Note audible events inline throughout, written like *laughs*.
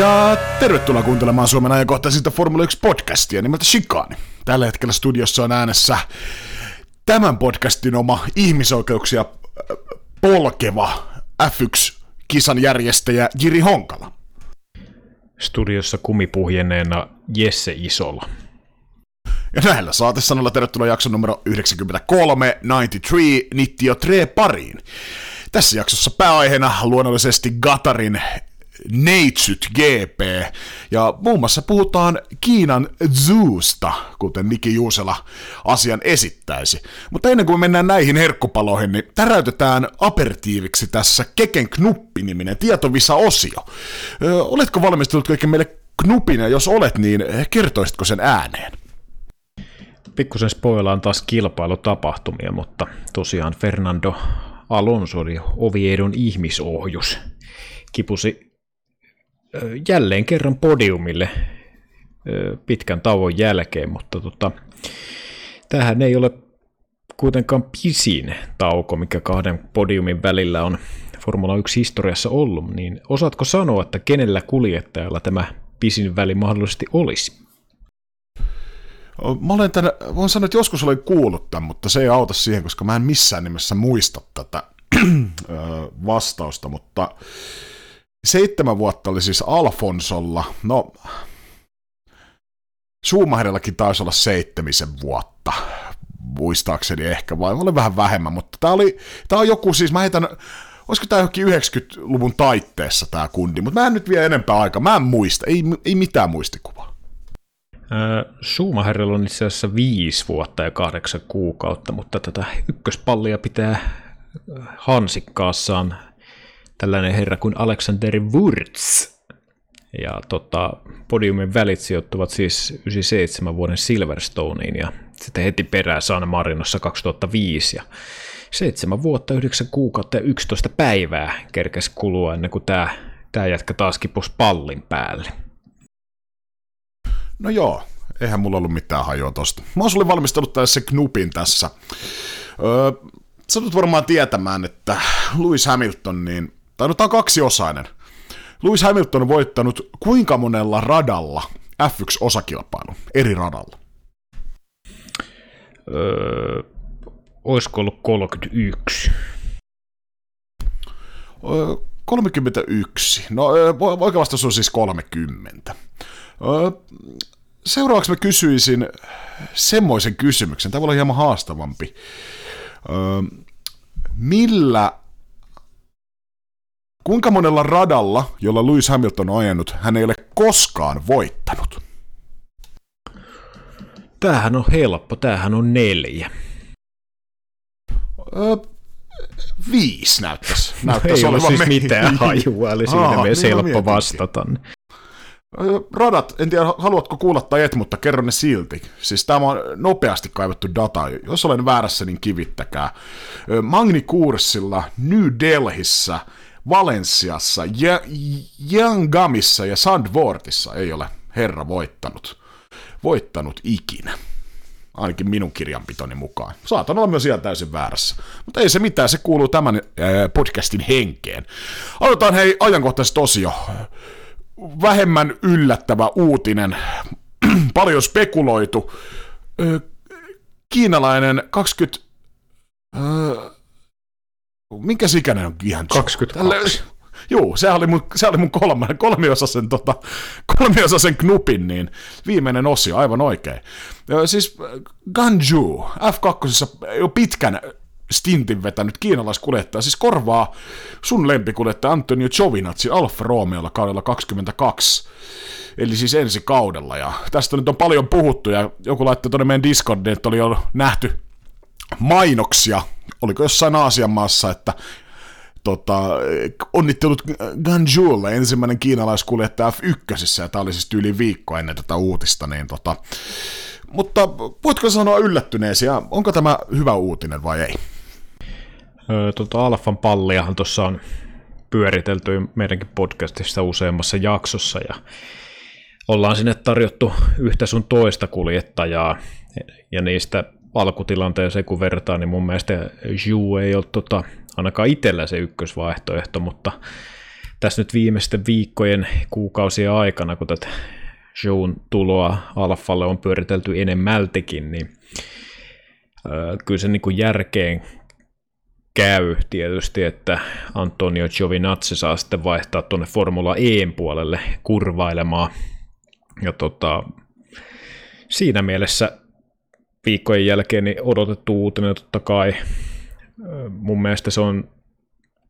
Ja tervetuloa kuuntelemaan Suomen ajankohtaisinta Formula 1-podcastia nimeltä Shikani. Tällä hetkellä studiossa on äänessä tämän podcastin oma ihmisoikeuksia äh, polkeva F1-kisan järjestäjä Jiri Honkala. Studiossa kumipuhjenneena Jesse Isola. Ja näillä saatesanoilla tervetuloa jakson numero 93, 93, Nittio Tre pariin. Tässä jaksossa pääaiheena luonnollisesti Gatarin Neitsyt GP, ja muun muassa puhutaan Kiinan Zoosta, kuten Niki Juusela asian esittäisi. Mutta ennen kuin me mennään näihin herkkupaloihin, niin täräytetään apertiiviksi tässä Keken Knuppi-niminen tietovisa-osio. Oletko valmistunut kaiken meille Knupin, ja jos olet, niin kertoisitko sen ääneen? Pikkusen spoilaan taas kilpailutapahtumia, mutta tosiaan Fernando Alonso oli Oviedon ihmisohjus. Kipusi jälleen kerran podiumille pitkän tauon jälkeen, mutta tota, tähän ei ole kuitenkaan pisin tauko, mikä kahden podiumin välillä on Formula 1 historiassa ollut, niin osaatko sanoa, että kenellä kuljettajalla tämä pisin väli mahdollisesti olisi? Mä olen tänä, voin sanoa, että joskus olen kuullut tämän, mutta se ei auta siihen, koska mä en missään nimessä muista tätä vastausta, mutta seitsemän vuotta oli siis Alfonsolla, no Schumacherellakin taisi olla seitsemisen vuotta, muistaakseni ehkä, vai? Oli vähän vähemmän, mutta tämä oli, tämä on joku siis, mä heitän, olisiko tämä johonkin 90-luvun taitteessa tämä kundi, mutta mä en nyt vie enempää aikaa, mä en muista, ei, ei mitään muistikuvaa. Schumacherilla on itse asiassa viisi vuotta ja kahdeksan kuukautta, mutta tätä ykköspallia pitää hansikkaassaan tällainen herra kuin Alexander Wurz. Ja tota, podiumin välit sijoittuvat siis 97 vuoden Silverstoneen ja sitten heti perään San Marinossa 2005 ja 7 vuotta, 9 kuukautta ja 11 päivää kerkesi kulua ennen kuin tämä, tämä jätkä taas kipus pallin päälle. No joo, eihän mulla ollut mitään hajoa tosta. Mä oon sulle valmistellut tässä Knupin tässä. Öö, sä varmaan tietämään, että Lewis Hamilton, niin, tai no tää on kaksiosainen. Lewis Hamilton on voittanut kuinka monella radalla F1-osakilpailu, eri radalla? Öö, olisiko ollut 31? Öö, 31. No, oikea vastaus on siis 30. Öö, seuraavaksi mä kysyisin semmoisen kysymyksen, tämä voi olla hieman haastavampi. Öö, millä, kuinka monella radalla, jolla Lewis Hamilton on ajanut, hän ei ole koskaan voittanut? Tämähän on helppo, tämähän on neljä. Öö, viisi näyttäisi. *laughs* näyttäisi no ei ole siis mitään hajua, eli siinä Aa, mielessä niin helppo vastata. Radat, en tiedä haluatko kuulla tai et, mutta kerron ne silti. Siis tämä on nopeasti kaivettu data. Jos olen väärässä, niin kivittäkää. Magnikurssilla, New Delhissä, Valensiassa, Yangamissa ja Sandvortissa ei ole herra voittanut. Voittanut ikinä. Ainakin minun kirjanpitoni mukaan. Saatan olla myös ihan täysin väärässä. Mutta ei se mitään, se kuuluu tämän podcastin henkeen. Aloitetaan hei ajankohtaiset osio vähemmän yllättävä uutinen, *clears throat* paljon spekuloitu. Kiinalainen 20... minkä ikäinen on ihan? 22. Joo, se oli mun, se oli mun kolme, kolmiosasen, tota, kolmiosasen knupin, niin viimeinen osio, aivan oikein. Siis Ganju, F2 jo pitkän stintin vetänyt kiinalaiskuljettaja, siis korvaa sun lempikuljettaja Antonio Giovinazzi Alfa Romeolla kaudella 22, eli siis ensi kaudella, ja tästä nyt on paljon puhuttu, ja joku laittoi tuonne meidän Discordiin, että oli jo nähty mainoksia, oliko jossain Aasian maassa, että tota, onnittelut Ganjulle, ensimmäinen kiinalaiskuljettaja F1, ja tämä oli siis tyyli viikko ennen tätä uutista, niin tota, mutta voitko sanoa yllättyneesi, ja onko tämä hyvä uutinen vai ei? Tuota Alfan palliahan tuossa on pyöritelty meidänkin podcastissa useammassa jaksossa ja ollaan sinne tarjottu yhtä sun toista kuljettajaa ja niistä alkutilanteeseen kun vertaa, niin mun mielestä Ju ei ole tota, ainakaan itsellä se ykkösvaihtoehto, mutta tässä nyt viimeisten viikkojen, kuukausien aikana, kun tätä shown tuloa alfalle on pyöritelty enemmältikin, niin kyllä se niin kuin järkeen käy tietysti, että Antonio Giovinazzi saa sitten vaihtaa tuonne Formula E puolelle kurvailemaan. Ja tota, siinä mielessä viikkojen jälkeen niin odotettu uutinen totta kai. Mun mielestä se on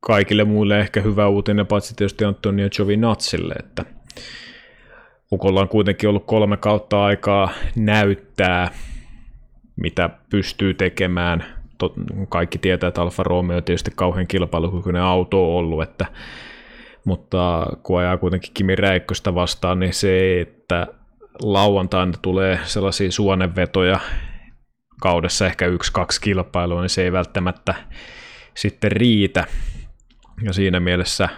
kaikille muille ehkä hyvä uutinen, paitsi tietysti Antonio Giovinazzille, että Ukolla on kuitenkin ollut kolme kautta aikaa näyttää, mitä pystyy tekemään. Kaikki tietää, että Alfa Romeo on tietysti kauhean kilpailukykyinen auto ollut, että, mutta kun ajaa kuitenkin Kimi Räikköstä vastaan, niin se, että lauantaina tulee sellaisia suonenvetoja kaudessa ehkä yksi-kaksi kilpailua, niin se ei välttämättä sitten riitä. Ja siinä mielessä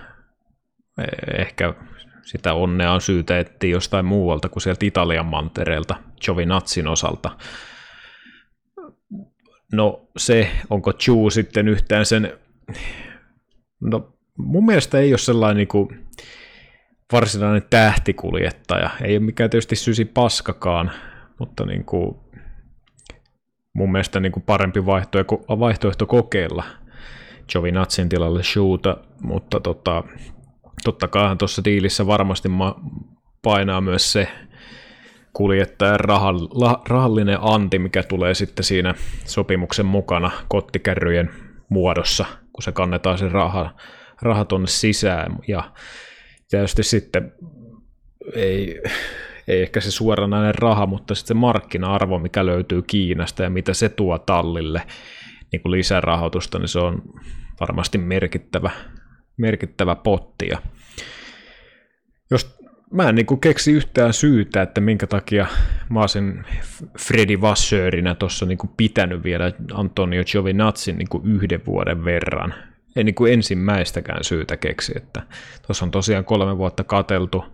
eh, ehkä sitä onnea on syytä etsiä jostain muualta kuin sieltä Italian mantereelta Giovinazin osalta. No se, onko Chu sitten yhtään sen, no mun mielestä ei ole sellainen niin kuin varsinainen tähtikuljettaja, ei ole mikään tietysti sysi paskakaan, mutta niin kuin, mun mielestä niin kuin parempi vaihtoehto, vaihtoehto kokeilla Giovinazin tilalle shoota, mutta tota, totta kai tuossa diilissä varmasti ma- painaa myös se kuljettajan rahallinen anti, mikä tulee sitten siinä sopimuksen mukana kottikärryjen muodossa, kun se kannetaan se raha, raha tuonne sisään. Ja tietysti sitten ei, ei ehkä se suoranainen raha, mutta sitten se markkina-arvo, mikä löytyy Kiinasta ja mitä se tuo tallille niin kuin lisärahoitusta, niin se on varmasti merkittävä, merkittävä potti. Ja jos mä en niin keksi yhtään syytä, että minkä takia mä olisin Freddy Vassörinä tuossa niin pitänyt vielä Antonio Giovinazzin niin yhden vuoden verran. Ei niin kuin ensimmäistäkään syytä keksi, että tuossa on tosiaan kolme vuotta kateltu.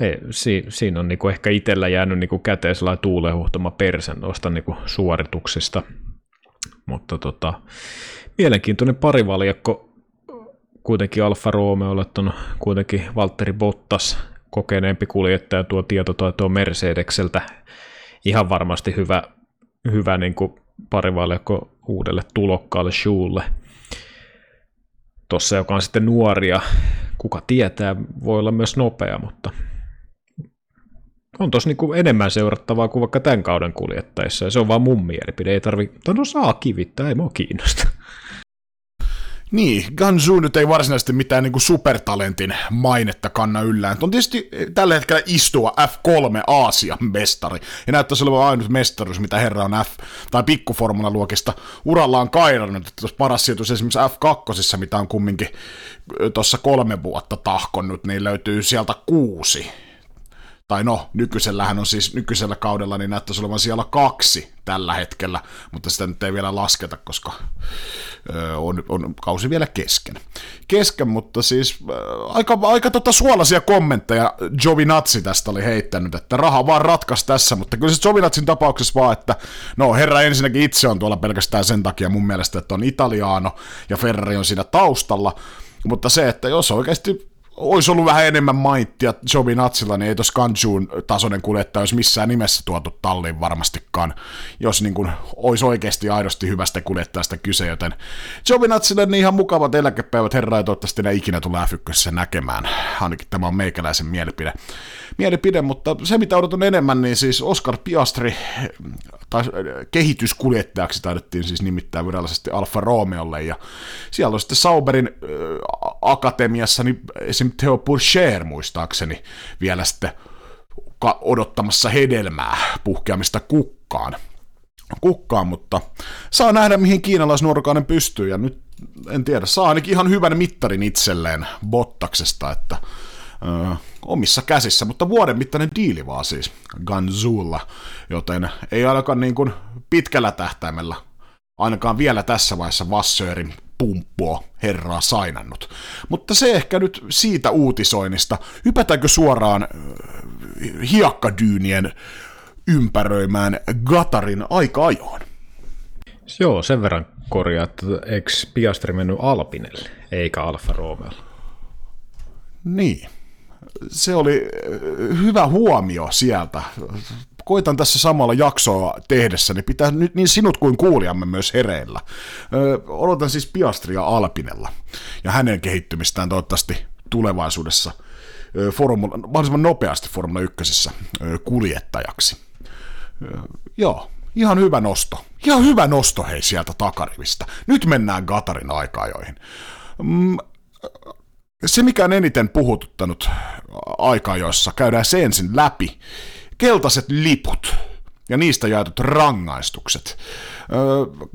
Ei, si, siinä on niin kuin ehkä itsellä jäänyt niin kuin käteen sellainen tuulehuhtoma persen noista niin kuin suorituksista. Mutta tota, mielenkiintoinen parivaljakko kuitenkin Alfa Romeo on kuitenkin Valtteri Bottas kokeneempi kuljettaja tuo tietotaito Mercedekseltä ihan varmasti hyvä, hyvä niin kuin parivaljakko uudelle tulokkaalle Schulle. Tuossa, joka on sitten nuoria, kuka tietää, voi olla myös nopea, mutta on tuossa niinku enemmän seurattavaa kuin vaikka tämän kauden kuljettajissa, ja se on vaan mun mielipide, ei tarvi, no saa kivittää, ei mua kiinnosta. Niin, Ganzu nyt ei varsinaisesti mitään niin kuin supertalentin mainetta kanna yllään. On tietysti tällä hetkellä istua F3 Aasian mestari. Ja näyttäisi olevan ainut mestaruus, mitä herra on F- tai pikkuformulaluokista urallaan kairannut. Että paras sijoitus esimerkiksi F2, mitä on kumminkin tuossa kolme vuotta tahkonnut, niin löytyy sieltä kuusi tai no, nykyisellähän on siis nykyisellä kaudella, niin näyttäisi olevan siellä kaksi tällä hetkellä, mutta sitä nyt ei vielä lasketa, koska ö, on, on kausi vielä kesken. Kesken, mutta siis ö, aika, aika tota suolaisia kommentteja Jovinazzi tästä oli heittänyt, että raha vaan ratkaisi tässä, mutta kyllä se Jovinazzin tapauksessa vaan, että no herra ensinnäkin itse on tuolla pelkästään sen takia mun mielestä, että on italiano ja Ferrari on siinä taustalla, mutta se, että jos oikeasti olisi ollut vähän enemmän maittia Natsilla, niin ei tuossa Kanjuun tasoinen kuljettaja olisi missään nimessä tuotu talliin varmastikaan, jos niin kuin olisi oikeasti aidosti hyvästä kuljettajasta kyse, joten Natsille niin ihan mukavat eläkepäivät, herra, ei toivottavasti ne ikinä tule f näkemään, ainakin tämä on meikäläisen mielipide. mielipide. mutta se mitä odotan enemmän, niin siis Oscar Piastri, tai kehityskuljettajaksi taidettiin siis nimittää virallisesti Alfa Romeolle, ja siellä on sitten Sauberin äh, akatemiassa, niin esim. Theo Pourchaire muistaakseni vielä sitten odottamassa hedelmää puhkeamista kukkaan. kukkaan, mutta saa nähdä, mihin kiinalaisnuorukainen pystyy, ja nyt en tiedä, saa ainakin ihan hyvän mittarin itselleen Bottaksesta, että ö, omissa käsissä, mutta vuoden mittainen diili vaan siis Ganzulla, joten ei ainakaan niin kuin pitkällä tähtäimellä, ainakaan vielä tässä vaiheessa Vassöörin pumppua herraa sainannut. Mutta se ehkä nyt siitä uutisoinnista. Hypätäänkö suoraan hiakkadyynien ympäröimään Gatarin aika ajoon? Joo, sen verran korjaa, että eikö Piastri mennyt Alpinelle, eikä Alfa Romeo? Niin. Se oli hyvä huomio sieltä. Koitan tässä samalla jaksoa tehdessä, niin pitää nyt niin sinut kuin kuulijamme myös hereillä. Ö, odotan siis Piastria Alpinella ja hänen kehittymistään toivottavasti tulevaisuudessa formula, mahdollisimman nopeasti Formula 1 kuljettajaksi. Joo, ihan hyvä nosto. Ihan hyvä nosto hei sieltä takarivistä. Nyt mennään Gatarin aikajoihin. Mm, se, mikä on eniten puhututtanut aikajoissa, käydään se ensin läpi. Keltaiset liput ja niistä jaetut rangaistukset.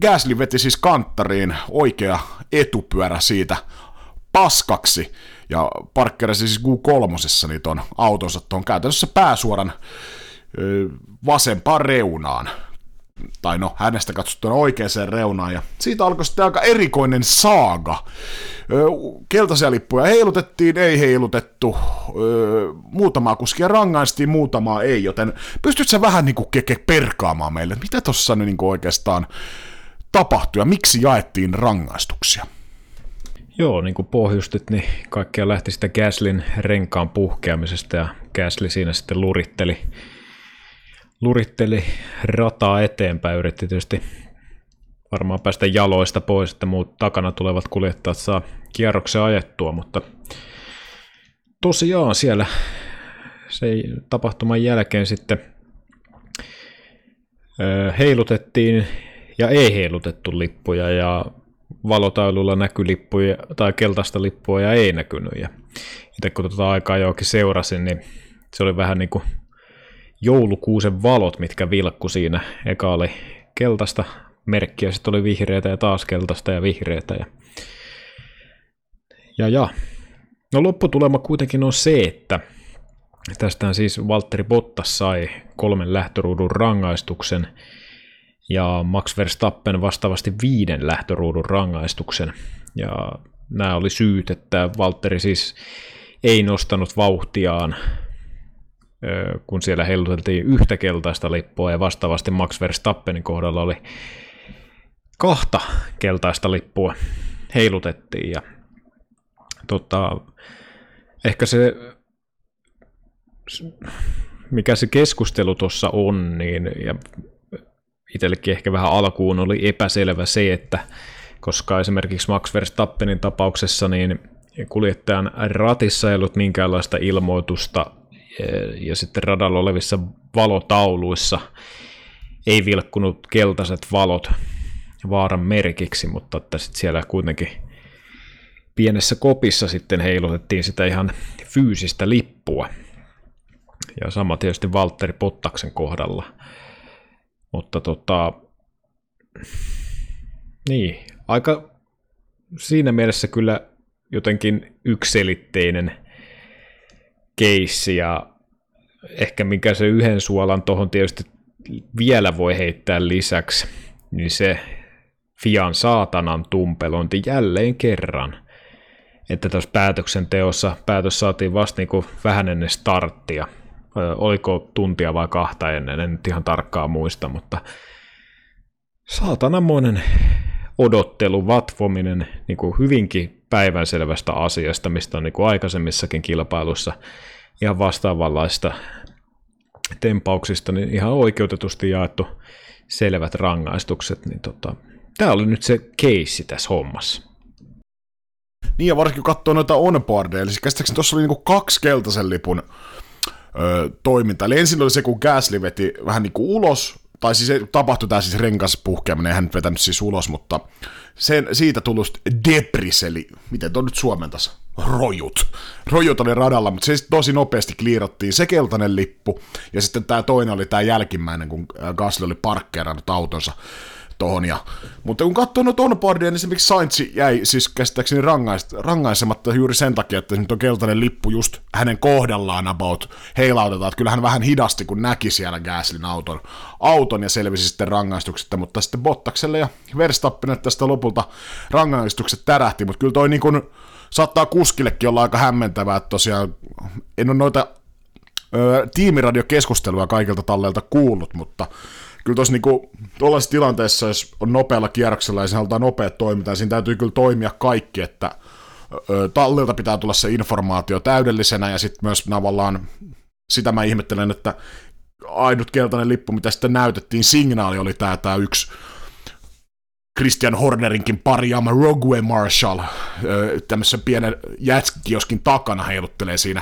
Gasly veti siis kanttariin oikea etupyörä siitä paskaksi ja parkkerasi siis Q3 niin ton autonsa tuon käytännössä pääsuoran vasempaan reunaan tai no hänestä katsottuna oikeaan reunaan, ja siitä alkoi sitten aika erikoinen saaga. Keltaisia lippuja heilutettiin, ei heilutettu, muutamaa kuskia rangaistiin, muutamaa ei, joten pystytkö sä vähän niin kuin keke perkaamaan meille, mitä tuossa niin kuin oikeastaan tapahtui ja miksi jaettiin rangaistuksia? Joo, niin kuin pohjustit, niin kaikkea lähti sitä Gaslin renkaan puhkeamisesta ja Gasly siinä sitten luritteli luritteli rataa eteenpäin, yritti tietysti varmaan päästä jaloista pois, että muut takana tulevat kuljettajat saa kierroksen ajettua, mutta tosiaan siellä se tapahtuman jälkeen sitten heilutettiin ja ei heilutettu lippuja ja valotaululla näkyi lippuja tai keltaista lippua ja ei näkynyt. Ja itse kun tuota aikaa jokin seurasin, niin se oli vähän niin kuin joulukuusen valot, mitkä vilkku siinä. Eka oli keltaista merkkiä, sitten oli vihreitä ja taas keltaista ja vihreitä. Ja, ja, ja. No lopputulema kuitenkin on se, että tästä siis Valtteri Bottas sai kolmen lähtöruudun rangaistuksen ja Max Verstappen vastaavasti viiden lähtöruudun rangaistuksen. Ja nämä oli syyt, että Valtteri siis ei nostanut vauhtiaan kun siellä heiluteltiin yhtä keltaista lippua ja vastaavasti Max Verstappenin kohdalla oli kahta keltaista lippua heilutettiin ja tota, ehkä se mikä se keskustelu tuossa on, niin ja itsellekin ehkä vähän alkuun oli epäselvä se, että koska esimerkiksi Max Verstappenin tapauksessa niin kuljettajan ratissa ei ollut minkäänlaista ilmoitusta ja sitten radalla olevissa valotauluissa ei vilkkunut keltaiset valot vaaran merkiksi, mutta että sitten siellä kuitenkin pienessä kopissa sitten heilutettiin sitä ihan fyysistä lippua. Ja sama tietysti Valtteri Pottaksen kohdalla. Mutta tota, niin, aika siinä mielessä kyllä jotenkin ykselitteinen keissi ja ehkä mikä se yhden suolan tuohon tietysti vielä voi heittää lisäksi, niin se Fian saatanan tumpelointi jälleen kerran. Että tässä päätöksenteossa päätös saatiin vasta niin vähän ennen starttia. Oliko tuntia vai kahta ennen, en nyt ihan tarkkaan muista, mutta saatananmoinen odottelu, vatvominen niin kuin hyvinkin päivänselvästä asiasta, mistä on niin kuin aikaisemmissakin kilpailussa ihan vastaavanlaista tempauksista, niin ihan oikeutetusti jaettu selvät rangaistukset, niin tota, tämä oli nyt se keissi tässä hommassa. Niin ja varsinkin katsoo noita onboardeja, eli siis käsittääkseni tuossa oli niinku kaksi keltaisen lipun ö, toimintaa. Eli ensin oli se, kun Gasly veti vähän niinku ulos, tai siis tapahtui tämä siis renkas puhkeaminen, hän vetänyt siis ulos, mutta sen, siitä tullut debris, eli miten tuo nyt suomentas? Rojut. Rojut oli radalla, mutta se tosi nopeasti kliirattiin se keltainen lippu, ja sitten tämä toinen oli tämä jälkimmäinen, kun Gasly oli parkkeerannut autonsa tohon. Ja, mutta kun katsoo noita onboardia, niin esimerkiksi Sainz jäi siis käsittääkseni rangaist, rangaisematta juuri sen takia, että nyt on keltainen lippu just hänen kohdallaan about heilautetaan. Että kyllä hän vähän hidasti, kun näki siellä Gaslin auton, auton ja selvisi sitten rangaistuksesta, mutta sitten Bottakselle ja Verstappenille tästä lopulta rangaistukset tärähti, mutta kyllä toi niin kuin, saattaa kuskillekin olla aika hämmentävää, että tosiaan en ole noita tiimiradiokeskustelua kaikilta talleilta kuullut, mutta kyllä tuossa niinku, tuollaisessa tilanteessa, jos on nopealla kierroksella ja se halutaan nopeat toimintaa, siinä täytyy kyllä toimia kaikki, että ö, tallilta pitää tulla se informaatio täydellisenä ja sitten myös tavallaan sitä mä ihmettelen, että ainut keltainen lippu, mitä sitten näytettiin, signaali oli tämä, tämä yksi Christian Hornerinkin parjaama Rogue Marshall tämmöisen pienen jätskioskin takana heiluttelee siinä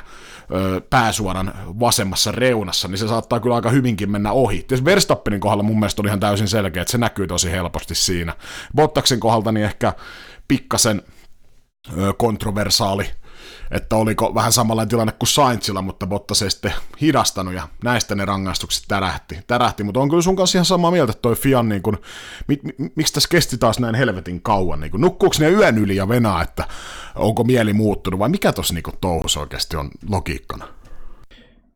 pääsuoran vasemmassa reunassa, niin se saattaa kyllä aika hyvinkin mennä ohi. Tietysti Verstappenin kohdalla mun mielestä oli ihan täysin selkeä, että se näkyy tosi helposti siinä. Bottaksen kohdalta niin ehkä pikkasen kontroversaali että oliko vähän samanlainen tilanne kuin Saintsilla, mutta Bottas ei sitten hidastanut ja näistä ne rangaistukset tärähti. tärähti. Mutta on kyllä sun kanssa ihan samaa mieltä, toi Fian, niin kun, mi, mi, miksi tässä kesti taas näin helvetin kauan, niin nukkuuko ne yön yli ja venaa, että onko mieli muuttunut vai mikä tuossa niin touhus oikeasti on logiikkana?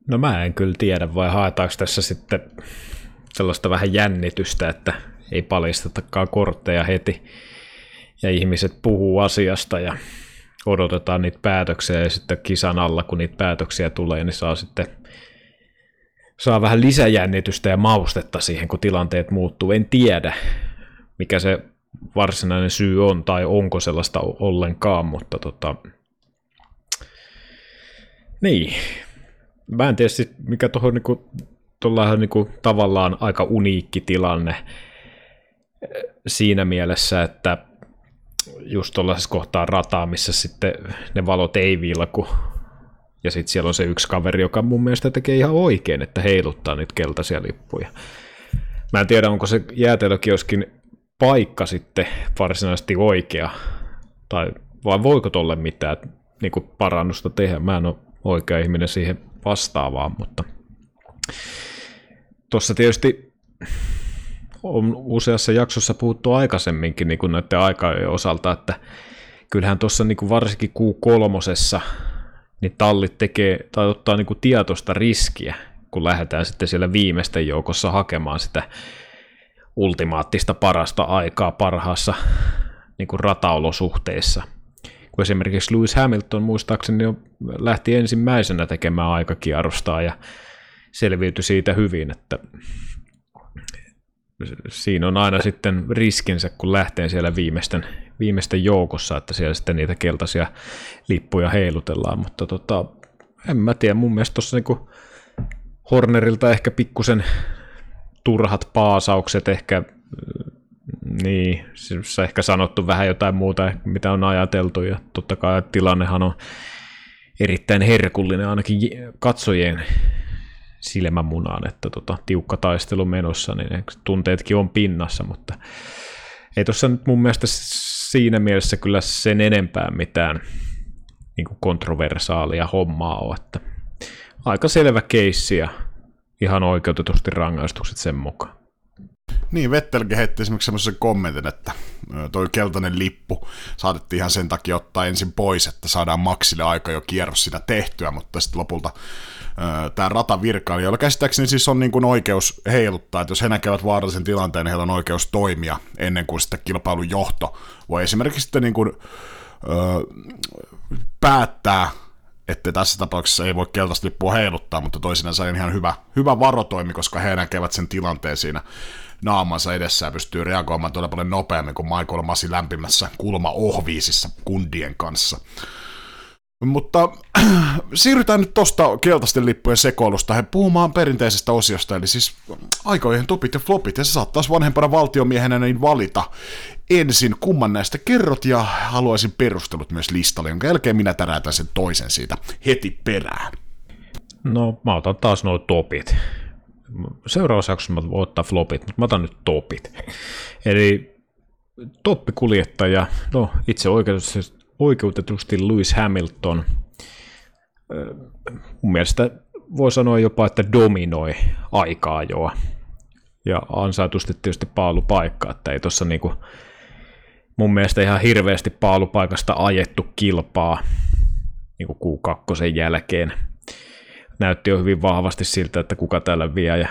No mä en kyllä tiedä, vai haetaanko tässä sitten sellaista vähän jännitystä, että ei paljastetakaan kortteja heti ja ihmiset puhuu asiasta ja odotetaan niitä päätöksiä ja sitten kisan alla, kun niitä päätöksiä tulee, niin saa sitten saa vähän lisäjännitystä ja maustetta siihen, kun tilanteet muuttuu. En tiedä, mikä se varsinainen syy on, tai onko sellaista ollenkaan, mutta tota... Niin. Mä en tiedä, mikä tuohon niinku, niinku, tavallaan aika uniikki tilanne siinä mielessä, että just tuollaisessa kohtaa rataa, missä sitten ne valot ei vilku. Ja sitten siellä on se yksi kaveri, joka mun mielestä tekee ihan oikein, että heiluttaa niitä keltaisia lippuja. Mä en tiedä, onko se jäätelökioskin paikka sitten varsinaisesti oikea, tai vai voiko tolle mitään niin kuin parannusta tehdä. Mä en ole oikea ihminen siihen vastaavaan, mutta tuossa tietysti on useassa jaksossa puhuttu aikaisemminkin niin kuin näiden aikajojen osalta, että kyllähän tuossa niin kuin varsinkin Q3 niin tallit tekee tai ottaa niin kuin tietoista riskiä, kun lähdetään sitten siellä viimeisten joukossa hakemaan sitä ultimaattista parasta aikaa parhaassa niin kuin rataolosuhteissa. Kun esimerkiksi Lewis Hamilton muistaakseni jo lähti ensimmäisenä tekemään aikakierrosta ja selviytyi siitä hyvin, että siinä on aina sitten riskinsä, kun lähtee siellä viimeisten, viimeisten joukossa, että siellä sitten niitä keltaisia lippuja heilutellaan, mutta tota, en mä tiedä, mun mielestä tuossa niinku Hornerilta ehkä pikkusen turhat paasaukset, ehkä niin, se ehkä sanottu vähän jotain muuta, mitä on ajateltu, ja totta kai tilannehan on erittäin herkullinen ainakin katsojien silmämunaan, että tota, tiukka taistelu menossa, niin tunteetkin on pinnassa, mutta ei tuossa nyt mun mielestä siinä mielessä kyllä sen enempää mitään niin kuin kontroversaalia hommaa ole, että aika selvä keissi ja ihan oikeutetusti rangaistukset sen mukaan. Niin, Vettelkin heitti esimerkiksi semmoisen kommentin, että toi keltainen lippu saatettiin ihan sen takia ottaa ensin pois, että saadaan maksille aika jo kierros sitä tehtyä, mutta sitten lopulta tämä ratavirkailija, jolla käsittääkseni siis on niin kuin oikeus heiluttaa, että jos he näkevät vaarallisen tilanteen, niin heillä on oikeus toimia ennen kuin sitten kilpailun johto voi esimerkiksi sitten niin kuin, öö, päättää, että tässä tapauksessa ei voi keltaista lippua heiluttaa, mutta toisinaan on ihan hyvä, hyvä varotoimi, koska he näkevät sen tilanteen siinä naamansa edessä pystyy reagoimaan todella paljon nopeammin kuin Michael Masi lämpimässä kulma-ohviisissa kundien kanssa. Mutta *clears throat* siirrytään nyt tuosta keltaisten lippujen sekoilusta ja puhumaan perinteisestä osiosta, eli siis aikojen topit ja flopit, ja se saattaisi vanhempana valtiomiehenä niin valita ensin, kumman näistä kerrot, ja haluaisin perustelut myös listalle, jonka jälkeen minä täräytän sen toisen siitä heti perään. No, mä otan taas nuo topit. Seuraavassa jaksossa mä voin ottaa flopit, mutta mä otan nyt topit. Eli toppikuljettaja, no itse oikeutusti oikeutetusti Lewis Hamilton. Mun mielestä voi sanoa jopa, että dominoi aikaa jo. Ja ansaitusti tietysti paalupaikka, että ei tuossa niinku mun mielestä ihan hirveästi paalupaikasta ajettu kilpaa niinku Q2 jälkeen. Näytti jo hyvin vahvasti siltä, että kuka täällä vie ja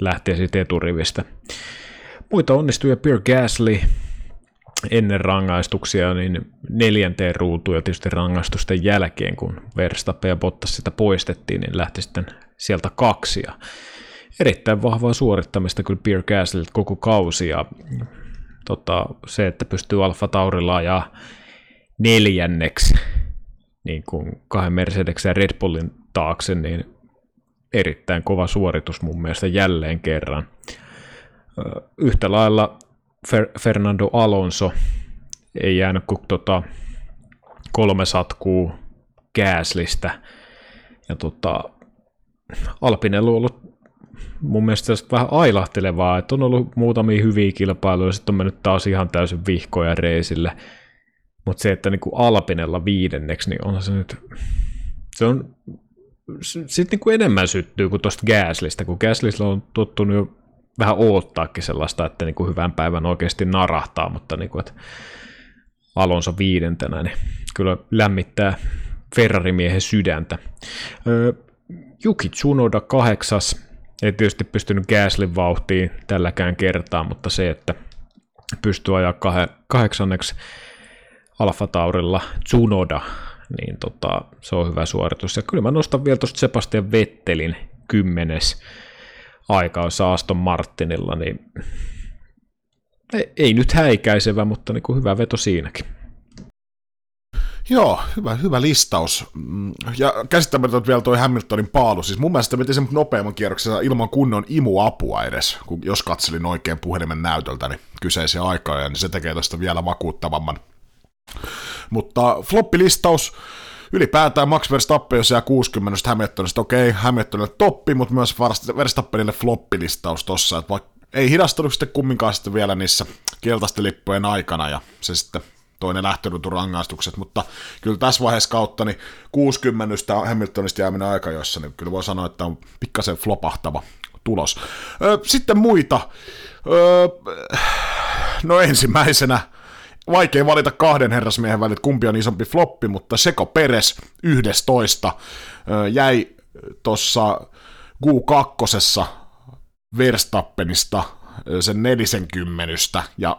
lähtee siitä eturivistä. Muita onnistuja Pierre Gasly, ennen rangaistuksia niin neljänteen ruutuun ja tietysti rangaistusten jälkeen, kun Verstappen ja Bottas sitä poistettiin, niin lähti sitten sieltä kaksi. Ja erittäin vahvaa suorittamista kyllä Pierre Gasly koko kausi ja tota, se, että pystyy Alfa Taurilla ja neljänneksi niin kuin kahden Mercedeksen ja Red Bullin taakse, niin erittäin kova suoritus mun mielestä jälleen kerran. Yhtä lailla Fer- Fernando Alonso ei jäänyt kuin tota, kolme satkuu Gaslista. Ja tota, Alpinella on ollut mun mielestä vähän ailahtelevaa, että on ollut muutamia hyviä kilpailuja, sitten on mennyt taas ihan täysin vihkoja reisille. Mutta se, että niinku Alpinella viidenneksi, niin onhan se nyt, se on sitten niinku enemmän syttyy kuin tuosta Gaslista, kun Gaslista on tottunut jo vähän oottaakin sellaista, että niinku hyvän päivän oikeasti narahtaa, mutta niinku, että Alonso viidentenä, niin kyllä lämmittää Ferrari-miehen sydäntä. Juki Tsunoda kahdeksas, ei tietysti pystynyt Gaslin vauhtiin tälläkään kertaa, mutta se, että pystyy ajaa kah- kahdeksanneksi Alfa Taurilla Tsunoda, niin tota, se on hyvä suoritus. Ja kyllä mä nostan vielä tuosta Sebastian Vettelin kymmenes aikaosa Aston Martinilla, niin ei, ei nyt häikäisevä, mutta niin kuin hyvä veto siinäkin. Joo, hyvä, hyvä listaus. Mm, ja käsittämätöntä vielä toi Hamiltonin paalu. Siis mun mielestä veti sen nopeamman kierroksen ilman kunnon imuapua edes, kun jos katselin oikein puhelimen näytöltä niin kyseisiä aikoja, niin se tekee tästä vielä vakuuttavamman. Mutta floppilistaus, ylipäätään Max Verstappen, jos jää 60 Hamiltonista, okei, Hamiltonille toppi, mutta myös Verstappenille floppilistaus tossa, että vaikka ei hidastunut sitten kumminkaan sitten vielä niissä keltaisten lippujen aikana, ja se sitten toinen lähtörutun rangaistukset, mutta kyllä tässä vaiheessa kautta niin 60 Hamiltonista jääminen aika, jossa niin kyllä voi sanoa, että on pikkasen flopahtava tulos. Sitten muita. No ensimmäisenä vaikea valita kahden herrasmiehen välit, kumpi on isompi floppi, mutta Seko Peres 11 jäi tuossa Q2 Verstappenista sen 40 ja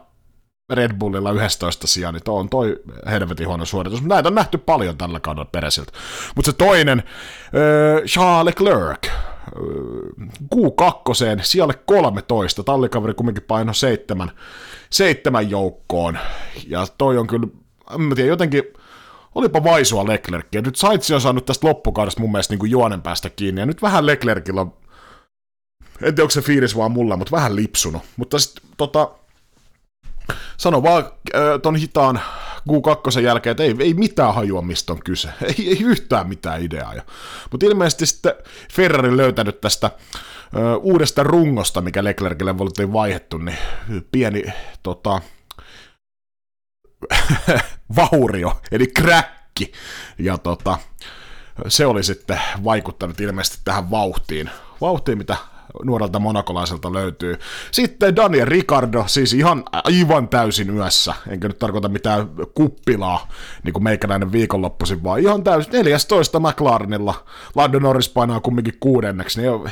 Red Bullilla 11 sijaan, niin on toi helvetin huono suoritus. Näitä on nähty paljon tällä kaudella Peresiltä. Mutta se toinen, Charles Leclerc, äh, Q2, sijalle 13, tallikaveri kumminkin paino seitsemän, seitsemän joukkoon, ja toi on kyllä, en tiedä, jotenkin, olipa vaisua Leclercia. Nyt Saitsi on saanut tästä loppukaudesta mun mielestä niin kuin juonen päästä kiinni, ja nyt vähän Leclercilla en tiedä, onko se fiilis vaan mulla, mutta vähän lipsunut. Mutta sitten tota, sano vaan äh, ton hitaan Q2 jälkeen, että ei, ei mitään hajua, mistä on kyse. *laughs* Ei, ei yhtään mitään ideaa. Mutta ilmeisesti sitten Ferrari löytänyt tästä uudesta rungosta, mikä Leclercille oltiin vaihettu, niin pieni tota, *laughs* vaurio, eli kräkki. Ja tota, se oli sitten vaikuttanut ilmeisesti tähän vauhtiin, vauhtiin mitä nuorelta monakolaiselta löytyy. Sitten Daniel Ricardo, siis ihan aivan täysin yössä, enkä nyt tarkoita mitään kuppilaa, niin kuin meikäläinen viikonloppuisin, vaan ihan täysin 14 McLarenilla. Lando Norris painaa kumminkin kuudenneksi, niin ei,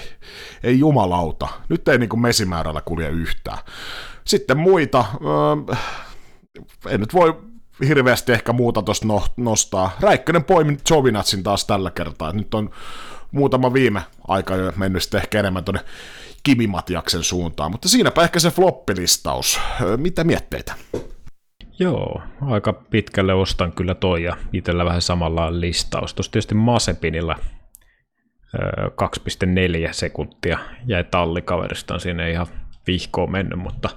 ei jumalauta. Nyt ei niin kuin mesimäärällä kulje yhtään. Sitten muita, öö, en nyt voi hirveästi ehkä muuta tuosta no, nostaa. Räikkönen poimi Jovinatsin taas tällä kertaa. Nyt on muutama viime aika jo mennyt sitten ehkä enemmän tuonne Kimi Matiaksen suuntaan, mutta siinäpä ehkä se floppilistaus. Mitä mietteitä? Joo, aika pitkälle ostan kyllä toi ja itsellä vähän samalla listaus. Tuossa tietysti Masepinilla 2,4 sekuntia jäi tallikaveristaan, siinä ei ihan vihkoon mennyt, mutta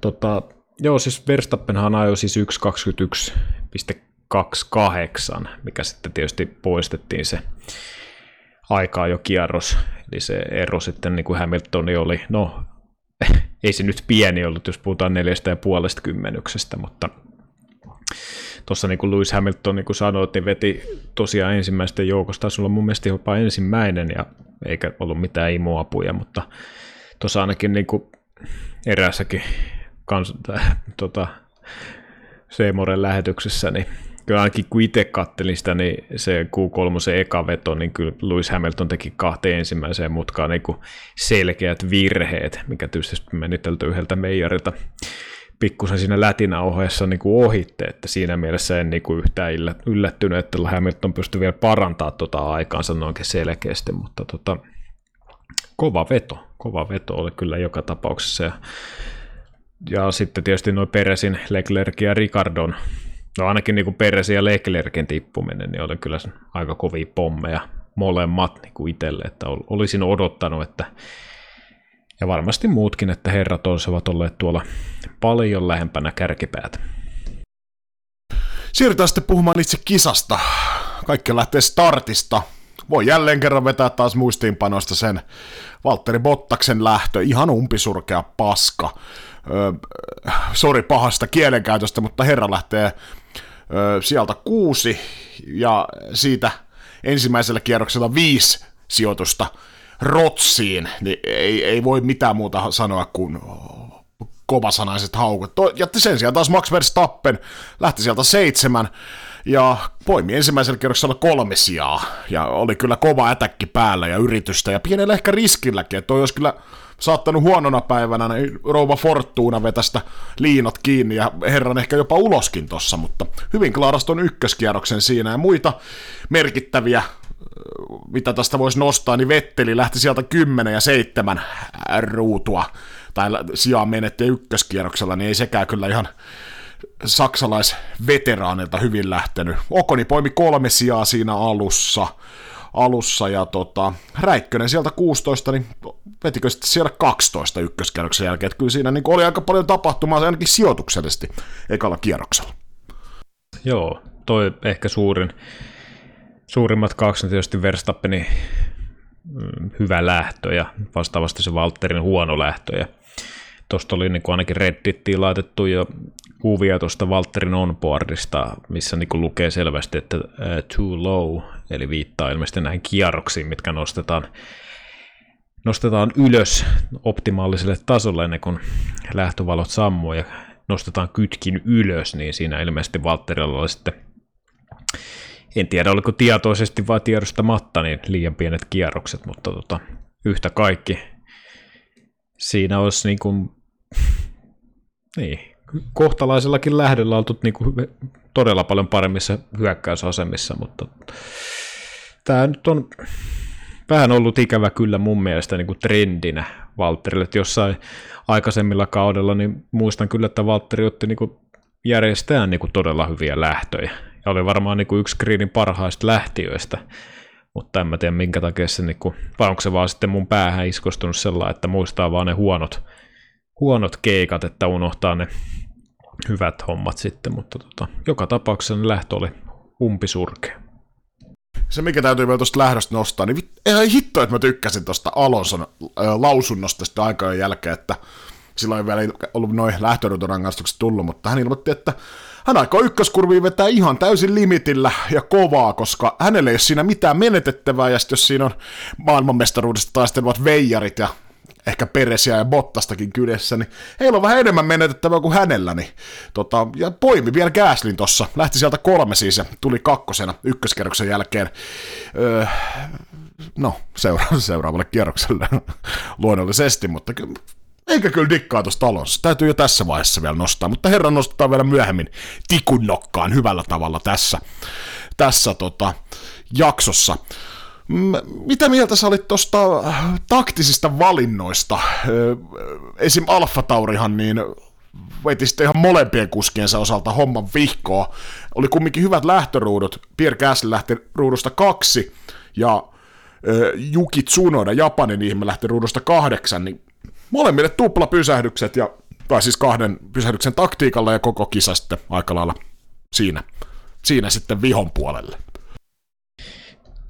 tota, joo, siis Verstappenhan ajoi siis 1.21,28, mikä sitten tietysti poistettiin se aikaa jo kierros, eli se ero sitten niin kuin Hamiltoni oli, no *laughs* ei se nyt pieni ollut, jos puhutaan neljästä ja puolesta kymmenyksestä, mutta tuossa niin kuin Lewis Hamilton, niin kuin sanoit, niin veti tosiaan ensimmäistä joukosta, taisi olla mun mielestä jopa ensimmäinen, ja eikä ollut mitään imuapuja, mutta tuossa ainakin niin kuin eräässäkin kans, *laughs* tota, Seemoren lähetyksessä, niin kyllä ainakin kun itse kattelin sitä, niin se Q3 se eka veto, niin kyllä Lewis Hamilton teki kahteen ensimmäiseen mutkaan niin selkeät virheet, mikä tietysti meni tältä yhdeltä meijarilta pikkusen siinä lätinauheessa niin kuin ohitte, että siinä mielessä en niin kuin yhtään yllättynyt, että Hamilton pystyi vielä parantamaan tuota aikaansa noinkin selkeästi, mutta tota, kova veto, kova veto oli kyllä joka tapauksessa. Ja, ja sitten tietysti noin Peresin, Leclerc ja Ricardon, no ainakin niin Peresin ja Leclercin tippuminen, niin oli kyllä aika kovia pommeja molemmat niin kuin itselle, että olisin odottanut, että ja varmasti muutkin, että herrat olisivat olleet tuolla paljon lähempänä kärkipäätä. Siirrytään sitten puhumaan itse kisasta. Kaikki lähtee startista. Voi jälleen kerran vetää taas muistiinpanoista sen Valtteri Bottaksen lähtö. Ihan umpisurkea paska. Öö, sori pahasta kielenkäytöstä, mutta herra lähtee sieltä kuusi ja siitä ensimmäisellä kierroksella viisi sijoitusta rotsiin, niin ei, ei voi mitään muuta sanoa kuin kovasanaiset haukut. Ja sen sijaan taas Max Verstappen lähti sieltä seitsemän ja poimi ensimmäisellä kierroksella kolme sijaa. Ja oli kyllä kova ätäkki päällä ja yritystä ja pienellä ehkä riskilläkin, että toi olisi kyllä saattanut huonona päivänä niin rouva Fortuna vetästä liinat kiinni ja herran ehkä jopa uloskin tossa, mutta hyvin klaaraston ykköskierroksen siinä ja muita merkittäviä mitä tästä voisi nostaa, niin Vetteli lähti sieltä 10 ja 7 ruutua, tai sijaan menetti ykköskierroksella, niin ei sekään kyllä ihan saksalaisveteraanilta hyvin lähtenyt. Okoni poimi kolme sijaa siinä alussa, alussa ja tota, Räikkönen sieltä 16, niin vetikö sitten siellä 12 ykköskierroksen jälkeen, että kyllä siinä niin oli aika paljon tapahtumaa ainakin sijoituksellisesti ekalla kierroksella. Joo, toi ehkä suurin Suurimmat kaksi on tietysti Verstappenin mm, hyvä lähtö ja vastaavasti se Walterin huono lähtö. Ja tuosta oli niin kuin ainakin Reddittiin laitettu jo kuvia tuosta Walterin onboardista, missä niin kuin lukee selvästi, että uh, too low, eli viittaa ilmeisesti näihin kierroksiin, mitkä nostetaan, nostetaan ylös optimaaliselle tasolle ennen kuin lähtövalot sammuu ja nostetaan kytkin ylös, niin siinä ilmeisesti Walterilla oli sitten en tiedä oliko tietoisesti vai tiedostamatta niin liian pienet kierrokset, mutta tota, yhtä kaikki siinä olisi niin kuin, *laughs* niin, kohtalaisellakin lähdöllä oltu niin kuin todella paljon paremmissa hyökkäysasemissa, mutta tämä nyt on vähän ollut ikävä kyllä mun mielestä niin kuin trendinä Valtterille, että jossain aikaisemmilla kaudella, niin muistan kyllä, että Valtteri otti niin kuin järjestään niin kuin todella hyviä lähtöjä, ja oli varmaan niin kuin yksi Greenin parhaista lähtiöistä, mutta en mä tiedä minkä takia se, niin kuin, vai onko se vaan sitten mun päähän iskostunut sellainen, että muistaa vaan ne huonot, huonot keikat, että unohtaa ne hyvät hommat sitten, mutta tota, joka tapauksessa lähtö oli umpisurkea. Se, mikä täytyy vielä tuosta lähdöstä nostaa, niin ihan hitto, että mä tykkäsin tuosta Alonson lausunnosta sitten aikojen jälkeen, että silloin vielä ollut noin lähtöruuturangaistukset tullut, mutta hän ilmoitti, että hän aikoo ykköskurviin vetää ihan täysin limitillä ja kovaa, koska hänelle ei ole siinä mitään menetettävää, ja jos siinä on maailmanmestaruudesta taistelevat veijarit ja ehkä Peresia ja Bottastakin kyljessä, niin heillä on vähän enemmän menetettävää kuin hänellä. Niin, tota, ja poimi vielä Gaslin tossa. Lähti sieltä kolme siis ja tuli kakkosena ykköskerroksen jälkeen. Öö, no, seura- *laughs* seuraavalle kierrokselle *laughs* luonnollisesti, mutta eikä kyllä dikkaa tuosta talossa. Täytyy jo tässä vaiheessa vielä nostaa, mutta herra nostaa vielä myöhemmin tikun nokkaan hyvällä tavalla tässä, tässä tota, jaksossa. Mitä mieltä sä olit tuosta taktisista valinnoista? Esim. Alfa Taurihan niin veti sitten ihan molempien kuskiensa osalta homman vihkoa. Oli kumminkin hyvät lähtöruudut. Pierre Gasly lähti ruudusta kaksi ja Juki Tsunoda, Japanin ihme, lähti ruudusta kahdeksan, niin molemmille tuplapysähdykset, ja, tai siis kahden pysähdyksen taktiikalla ja koko kisa sitten aika lailla siinä, siinä sitten vihon puolelle.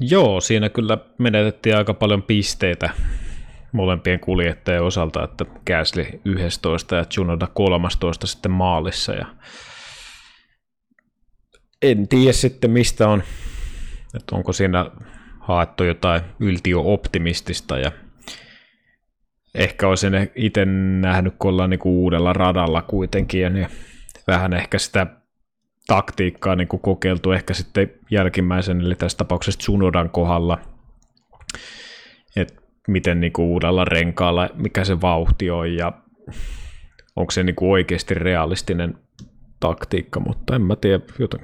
Joo, siinä kyllä menetettiin aika paljon pisteitä molempien kuljettajien osalta, että Gasly 11 ja Junoda 13 sitten maalissa. Ja en tiedä sitten mistä on, että onko siinä haettu jotain yltio-optimistista ja ehkä olisin itse nähnyt, kun ollaan niin uudella radalla kuitenkin, ja niin vähän ehkä sitä taktiikkaa niin kuin kokeiltu ehkä sitten jälkimmäisen, eli tässä tapauksessa Tsunodan kohdalla, että miten niin kuin uudella renkaalla, mikä se vauhti on, ja onko se niin kuin oikeasti realistinen taktiikka, mutta en mä tiedä, joten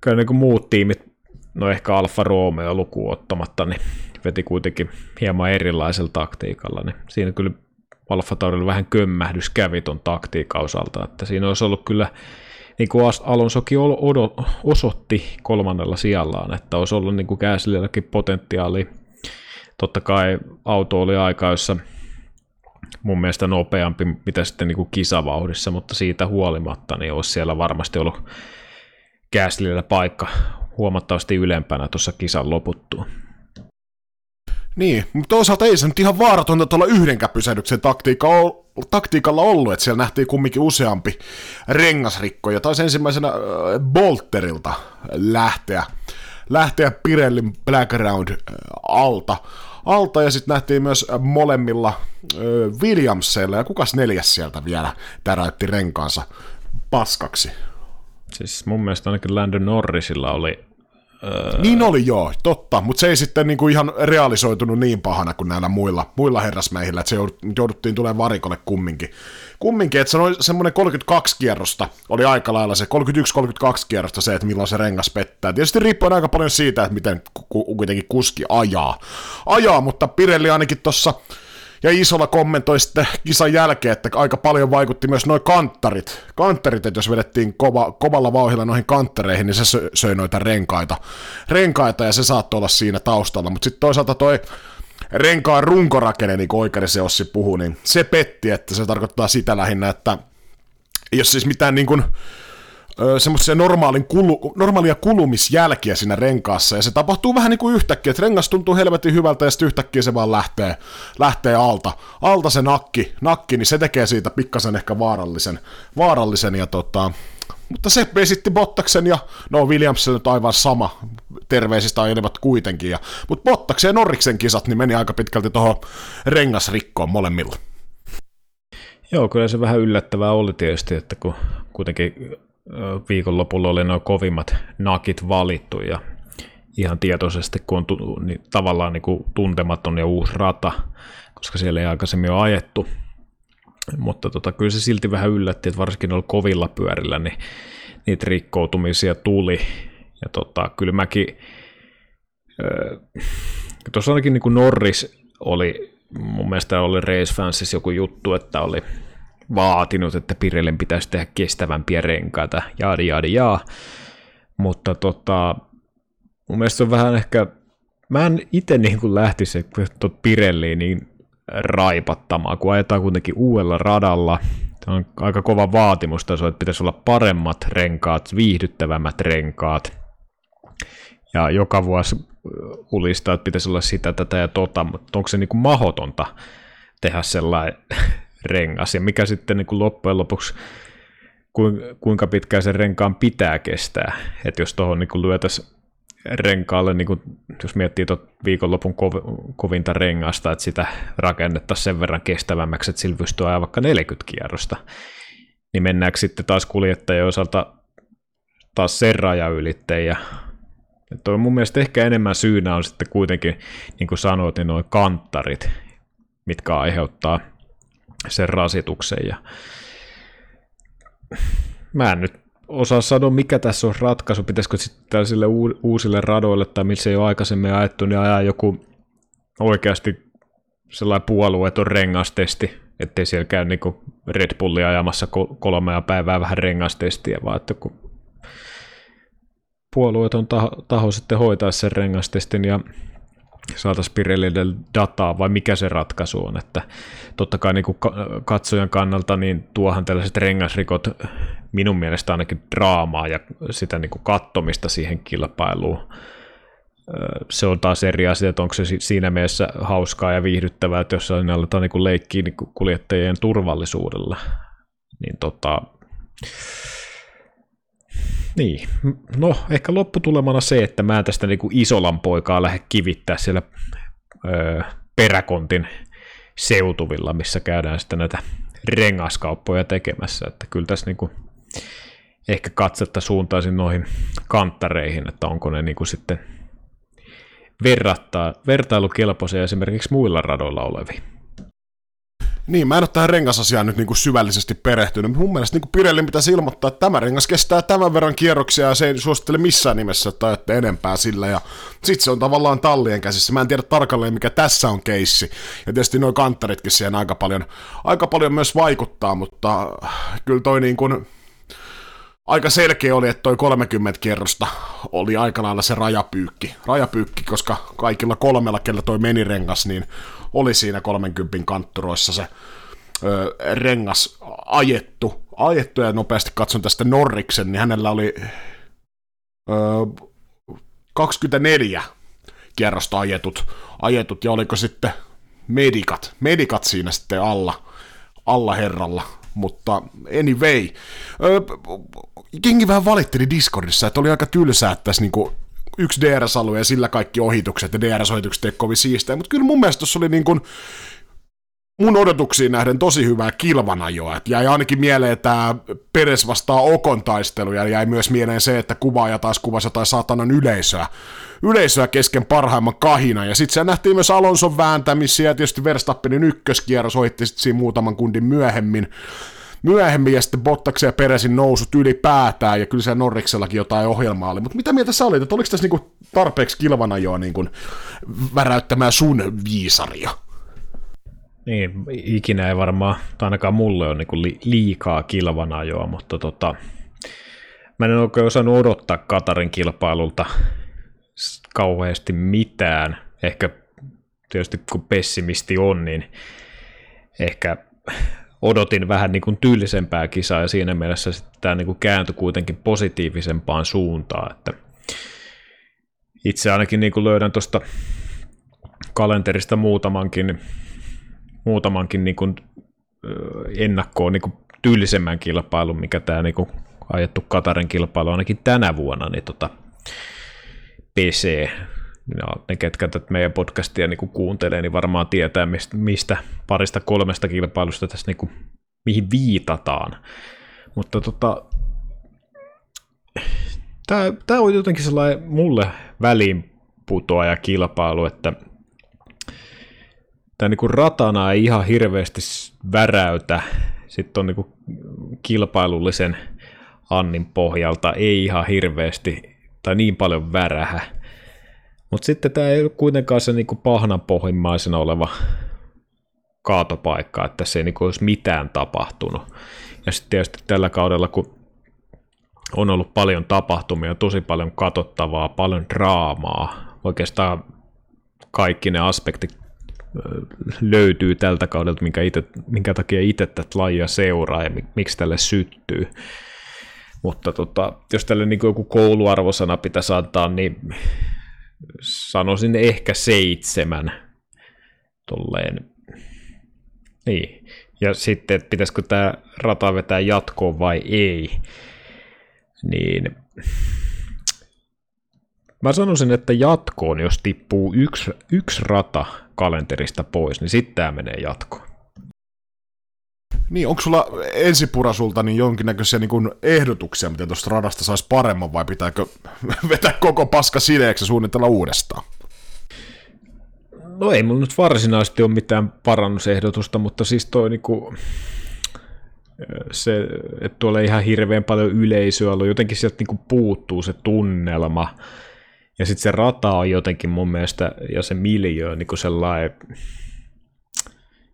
kyllä niin kuin muut tiimit no ehkä Alfa Romeo lukuun ottamatta, niin veti kuitenkin hieman erilaisella taktiikalla, niin siinä kyllä Alfa Taurilla vähän kömmähdys kävi ton taktiikan osalta, että siinä olisi ollut kyllä niin kuin Alonsokin osoitti kolmannella sijallaan, että olisi ollut niin kuin potentiaali. Totta kai auto oli aika, jossa mun mielestä nopeampi, mitä sitten niin kuin kisavauhdissa, mutta siitä huolimatta niin olisi siellä varmasti ollut Gaslillä paikka huomattavasti ylempänä tuossa kisan loputtua. Niin, mutta toisaalta ei se nyt ihan vaaratonta tuolla yhdenkään pysähdyksen taktiikka taktiikalla ollut, että siellä nähtiin kumminkin useampi rengasrikko, ja taisi ensimmäisenä äh, Bolterilta lähteä, lähteä Pirellin background äh, alta, alta. Ja sitten nähtiin myös molemmilla äh, Williamsilla, ja kukas neljäs sieltä vielä täräytti renkaansa paskaksi. Siis mun mielestä ainakin Landon Norrisilla oli Öö... Niin oli joo, totta, mutta se ei sitten niinku ihan realisoitunut niin pahana kuin näillä muilla, muilla herrasmeihillä, että se jouduttiin tulemaan varikolle kumminkin. Kumminkin, että se oli semmoinen 32 kierrosta, oli aika lailla se 31-32 kierrosta se, että milloin se rengas pettää. Tietysti riippuen aika paljon siitä, että miten kuitenkin kuski ajaa. Ajaa, mutta Pirelli ainakin tuossa ja Isola kommentoi sitten kisan jälkeen, että aika paljon vaikutti myös noin kanttarit. Kanttarit, että jos vedettiin kova, kovalla vauhilla noihin kanttereihin, niin se söi noita renkaita. Renkaita ja se saattoi olla siinä taustalla. Mutta sitten toisaalta toi renkaan runkorakenne, niin kuin se Ossi puhui, niin se petti, että se tarkoittaa sitä lähinnä, että jos siis mitään niin kuin, semmoisia normaalin kulu, normaalia kulumisjälkiä siinä renkaassa, ja se tapahtuu vähän niin kuin yhtäkkiä, että rengas tuntuu helvetin hyvältä, ja sitten yhtäkkiä se vaan lähtee, lähtee alta. Alta se nakki, nakki, niin se tekee siitä pikkasen ehkä vaarallisen, vaarallisen ja tota, mutta se esitti Bottaksen ja no Williams nyt aivan sama, terveisistä ajelevat kuitenkin, ja, mutta Bottaksen ja Norriksen kisat niin meni aika pitkälti tuohon rengasrikkoon molemmilla. Joo, kyllä se vähän yllättävää oli tietysti, että kun kuitenkin viikonlopulla oli noin kovimmat nakit valittu ja ihan tietoisesti, kun on tu- niin tavallaan niin kuin tuntematon ja uusi rata, koska siellä ei aikaisemmin ole ajettu. Mutta tota, kyllä se silti vähän yllätti, että varsinkin noilla kovilla pyörillä niin niitä rikkoutumisia tuli. Ja tota, kyllä mäkin, äh, tuossa ainakin niin kuin Norris oli, mun mielestä oli Race Fansissa joku juttu, että oli vaatinut, että Pirellen pitäisi tehdä kestävämpiä renkaita, jaadi jaadi jaa. Mutta tota, mun mielestä on vähän ehkä, mä en itse niin kuin lähtisi Pirelliin niin raipattamaan, kun ajetaan kuitenkin uudella radalla. Se on aika kova vaatimus taso, että pitäisi olla paremmat renkaat, viihdyttävämmät renkaat. Ja joka vuosi ulistaa, että pitäisi olla sitä, tätä ja tota, mutta onko se niin kuin mahdotonta tehdä sellainen rengas, ja mikä sitten niin kuin loppujen lopuksi, kuinka pitkään sen renkaan pitää kestää, että jos tuohon niin lyötäisiin renkaalle, niin kuin, jos miettii tuot viikonlopun kov- kovinta rengasta, että sitä rakennettaisiin sen verran kestävämmäksi, että sillä pystyy ajaa vaikka 40 kierrosta, niin mennäänkö sitten taas kuljettajien osalta taas sen rajaylittäjä. Että on mun mielestä ehkä enemmän syynä on sitten kuitenkin, niin kuin sanoit, niin noin kanttarit, mitkä aiheuttaa sen rasituksen. Ja mä en nyt osaa sanoa, mikä tässä on ratkaisu. Pitäisikö sitten tällaisille uusille radoille, tai missä ei ole aikaisemmin ajettu, niin ajaa joku oikeasti sellainen puolueeton rengastesti, ettei siellä käy niin Red Bullia ajamassa kolmea päivää vähän rengastestiä, vaan että kun puolueeton taho, taho sitten hoitaa sen rengastestin ja saataisiin Pirellille dataa vai mikä se ratkaisu on, että totta kai niin kuin katsojan kannalta niin tuohan tällaiset rengasrikot minun mielestä ainakin draamaa ja sitä niin kuin kattomista siihen kilpailuun. Se on taas eri asia, että onko se siinä mielessä hauskaa ja viihdyttävää, että jos ne aletaan niin leikkiä niin kuljettajien turvallisuudella, niin tota, niin, no ehkä lopputulemana se, että mä tästä niinku Isolan poikaa lähde kivittää siellä öö, peräkontin seutuvilla, missä käydään sitten näitä rengaskauppoja tekemässä, että kyllä tässä niinku ehkä katsetta suuntaisin noihin kanttareihin, että onko ne niinku sitten verrattaa, vertailukelpoisia esimerkiksi muilla radoilla oleviin. Niin, mä en ole tähän rengasasiaan nyt niinku syvällisesti perehtynyt. Mun mielestä niinku Pirelli pitäisi ilmoittaa, että tämä rengas kestää tämän verran kierroksia ja se ei suosittele missään nimessä, että ajatte enempää sillä. Ja sit se on tavallaan tallien käsissä. Mä en tiedä tarkalleen, mikä tässä on keissi. Ja tietysti nuo kanttaritkin siihen aika paljon, aika paljon myös vaikuttaa, mutta kyllä toi niin kuin, aika selkeä oli, että toi 30 kierrosta oli aika lailla se rajapyykki. Rajapyykki, koska kaikilla kolmella, kellä toi meni rengas, niin oli siinä 30 kantturoissa se ö, rengas ajettu. Ajettu ja nopeasti katson tästä Norriksen, niin hänellä oli ö, 24 kierrosta ajetut, ajetut ja oliko sitten medikat, medikat siinä sitten alla, alla herralla mutta anyway. Öö, jengi vähän valitteli Discordissa, että oli aika tylsää, että tässä niinku yksi DRS-alue ja sillä kaikki ohitukset ja DRS-ohitukset ei kovin siistää, mutta kyllä mun mielestä tuossa oli niin kuin mun odotuksiin nähden tosi hyvää kilvanajoa. Et jäi ainakin mieleen tämä Peres vastaa Okon taistelu ja jäi myös mieleen se, että kuvaaja taas kuvasi jotain saatanan yleisöä, yleisöä kesken parhaimman kahina. Ja sitten se nähtiin myös Alonson vääntämisiä ja tietysti Verstappenin ykköskierros hoitti sitten siinä muutaman kundin myöhemmin myöhemmin ja sitten Bottaksen ja Peresin nousut ylipäätään, ja kyllä se Norriksellakin jotain ohjelmaa oli. Mutta mitä mieltä sä olit, että oliko tässä niinku tarpeeksi kilvanajoa niinku väräyttämään sun viisaria? Niin, ikinä ei varmaan, tai ainakaan mulle ole niinku liikaa kilvanajoa, mutta tota, mä en oikein osannut odottaa Katarin kilpailulta kauheasti mitään. Ehkä tietysti kun pessimisti on, niin ehkä odotin vähän niin kuin tyylisempää kisaa ja siinä mielessä tämä niin kuin kääntyi kuitenkin positiivisempaan suuntaan, että itse ainakin niin kuin löydän tuosta kalenterista muutamankin, muutamankin niin kuin ennakkoon niin kuin tyylisemmän kilpailun, mikä tämä niin kuin ajettu Katarin kilpailu ainakin tänä vuonna, niin tota, PC no, ne, ketkä tätä meidän podcastia niin kuuntelee, niin varmaan tietää, mistä, mistä parista kolmesta kilpailusta tässä niin kuin, mihin viitataan. Mutta tota, tämä, on jotenkin sellainen mulle väliinputoaja kilpailu, että tämä niin ratana ei ihan hirveästi väräytä. Sitten on niin kilpailullisen Annin pohjalta ei ihan hirveästi tai niin paljon värähä. Mutta sitten tämä ei ole kuitenkaan se niinku pahnan pohjimmaisena oleva kaatopaikka, että se ei niinku olisi mitään tapahtunut. Ja sitten tietysti tällä kaudella, kun on ollut paljon tapahtumia, tosi paljon katsottavaa, paljon draamaa, oikeastaan kaikki ne aspektit löytyy tältä kaudelta, minkä, ite, minkä takia itse tätä lajia seuraa ja miksi tälle syttyy. Mutta tota, jos tälle niin joku kouluarvosana pitäisi antaa, niin sanoisin ehkä seitsemän. Tolleen. Niin. Ja sitten, että pitäisikö tämä rata vetää jatkoon vai ei. Niin mä sanoisin, että jatkoon, jos tippuu yksi, yksi rata kalenterista pois, niin sitten tämä menee jatkoon. Niin, onko sulla ensipurasulta niin jonkinnäköisiä niin kuin ehdotuksia, miten tuosta radasta saisi paremman, vai pitääkö *laughs* vetää koko paska sileeksi ja suunnitella uudestaan? No ei mulla nyt varsinaisesti ole mitään parannusehdotusta, mutta siis toi niinku, se, että tuolla ei ihan hirveän paljon yleisöä ollut, jotenkin sieltä niinku puuttuu se tunnelma, ja sitten se rata on jotenkin mun mielestä, ja se miljö niinku sellainen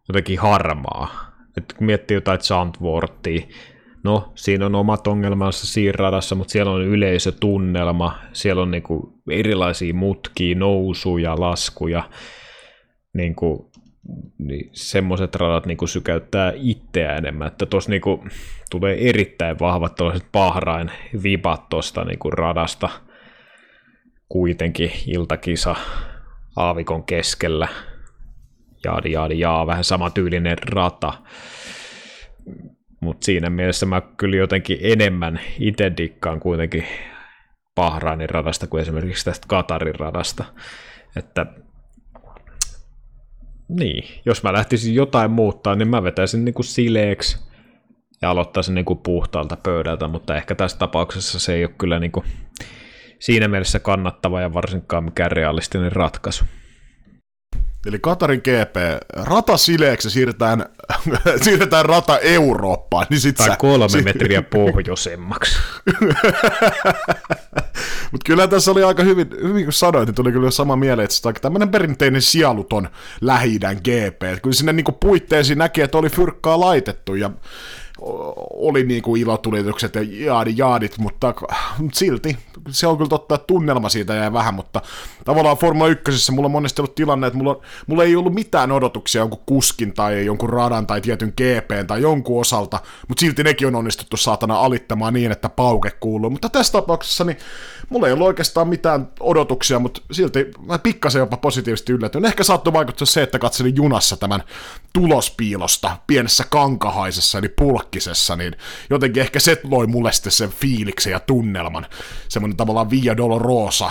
jotenkin harmaa että kun miettii jotain Zandvoortia, no siinä on omat ongelmansa siinä radassa, mutta siellä on yleisötunnelma, siellä on niinku erilaisia mutkia, nousuja, laskuja, niinku, niin semmoiset radat niinku sykäyttää itseä enemmän, että tuossa niinku tulee erittäin vahvat tällaiset pahrain vibat tuosta niinku radasta, kuitenkin iltakisa aavikon keskellä, jaadi jaadi jaa, vähän samantyylinen rata. Mutta siinä mielessä mä kyllä jotenkin enemmän itse dikkaan kuitenkin Bahrainin radasta kuin esimerkiksi tästä Katarin radasta. Että niin, jos mä lähtisin jotain muuttaa, niin mä vetäisin niinku sileeksi ja aloittaisin niinku puhtaalta pöydältä, mutta ehkä tässä tapauksessa se ei ole kyllä niinku siinä mielessä kannattava ja varsinkaan mikään realistinen ratkaisu. Eli Katarin GP, rata sileeksi siirretään, *laughs* siirretään rata Eurooppaan. Niin sit tai sä, kolme sit, metriä pohjoisemmaksi. *laughs* Mutta kyllä tässä oli aika hyvin, hyvin kun sanoit, niin tuli kyllä sama mieleen, että se on tämmöinen perinteinen sieluton lähi GP. Et kyllä sinne niinku puitteisiin näki, että oli fyrkkaa laitettu ja oli niinku ilotulitukset ja jaadi jaadit, mutta, mutta silti se on kyllä totta, että tunnelma siitä jäi vähän, mutta tavallaan Formula 1 mulla on monesti ollut tilanne, että mulla, mulla ei ollut mitään odotuksia jonkun kuskin tai jonkun radan tai tietyn GPn tai jonkun osalta, mutta silti nekin on onnistuttu saatana alittamaan niin, että pauke kuuluu. Mutta tässä tapauksessa niin mulla ei ollut oikeastaan mitään odotuksia, mutta silti mä pikkasen jopa positiivisesti yllätyin. Ehkä saattoi vaikuttaa se, että katselin junassa tämän tulospiilosta pienessä kankahaisessa, eli pulkkisessa, niin jotenkin ehkä se loi mulle sitten sen fiiliksen ja tunnelman. Semmoinen tavallaan Via Dolorosa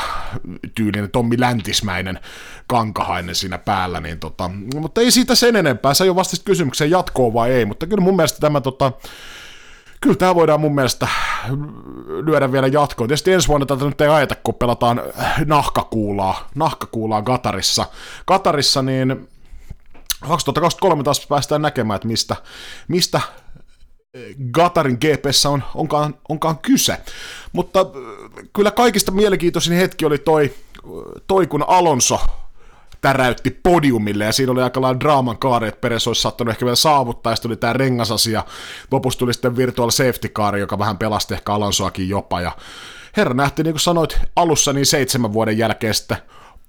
tyylinen Tommi Läntismäinen kankahainen siinä päällä, niin tota, mutta ei siitä sen enempää. Se ei ole vasta kysymykseen jatkoa vai ei, mutta kyllä mun mielestä tämä tota, kyllä tämä voidaan mun mielestä lyödä vielä jatkoon. Tietysti ensi vuonna tätä nyt ei ajeta, kun pelataan nahkakuulaa, nahkakuulaa Katarissa. Katarissa niin 2023 taas päästään näkemään, että mistä, mistä Gatarin GPssä on, onkaan, onkaan kyse. Mutta kyllä kaikista mielenkiintoisin hetki oli toi, toi kun Alonso täräytti podiumille, ja siinä oli aika lailla draaman kaari, että Peres olisi saattanut ehkä vielä saavuttaa, ja tuli tämä rengasasia, lopussa tuli sitten virtual safety car, joka vähän pelasti ehkä Alonsoakin jopa, ja herra nähtiin, niin kuin sanoit alussa, niin seitsemän vuoden jälkeen sitten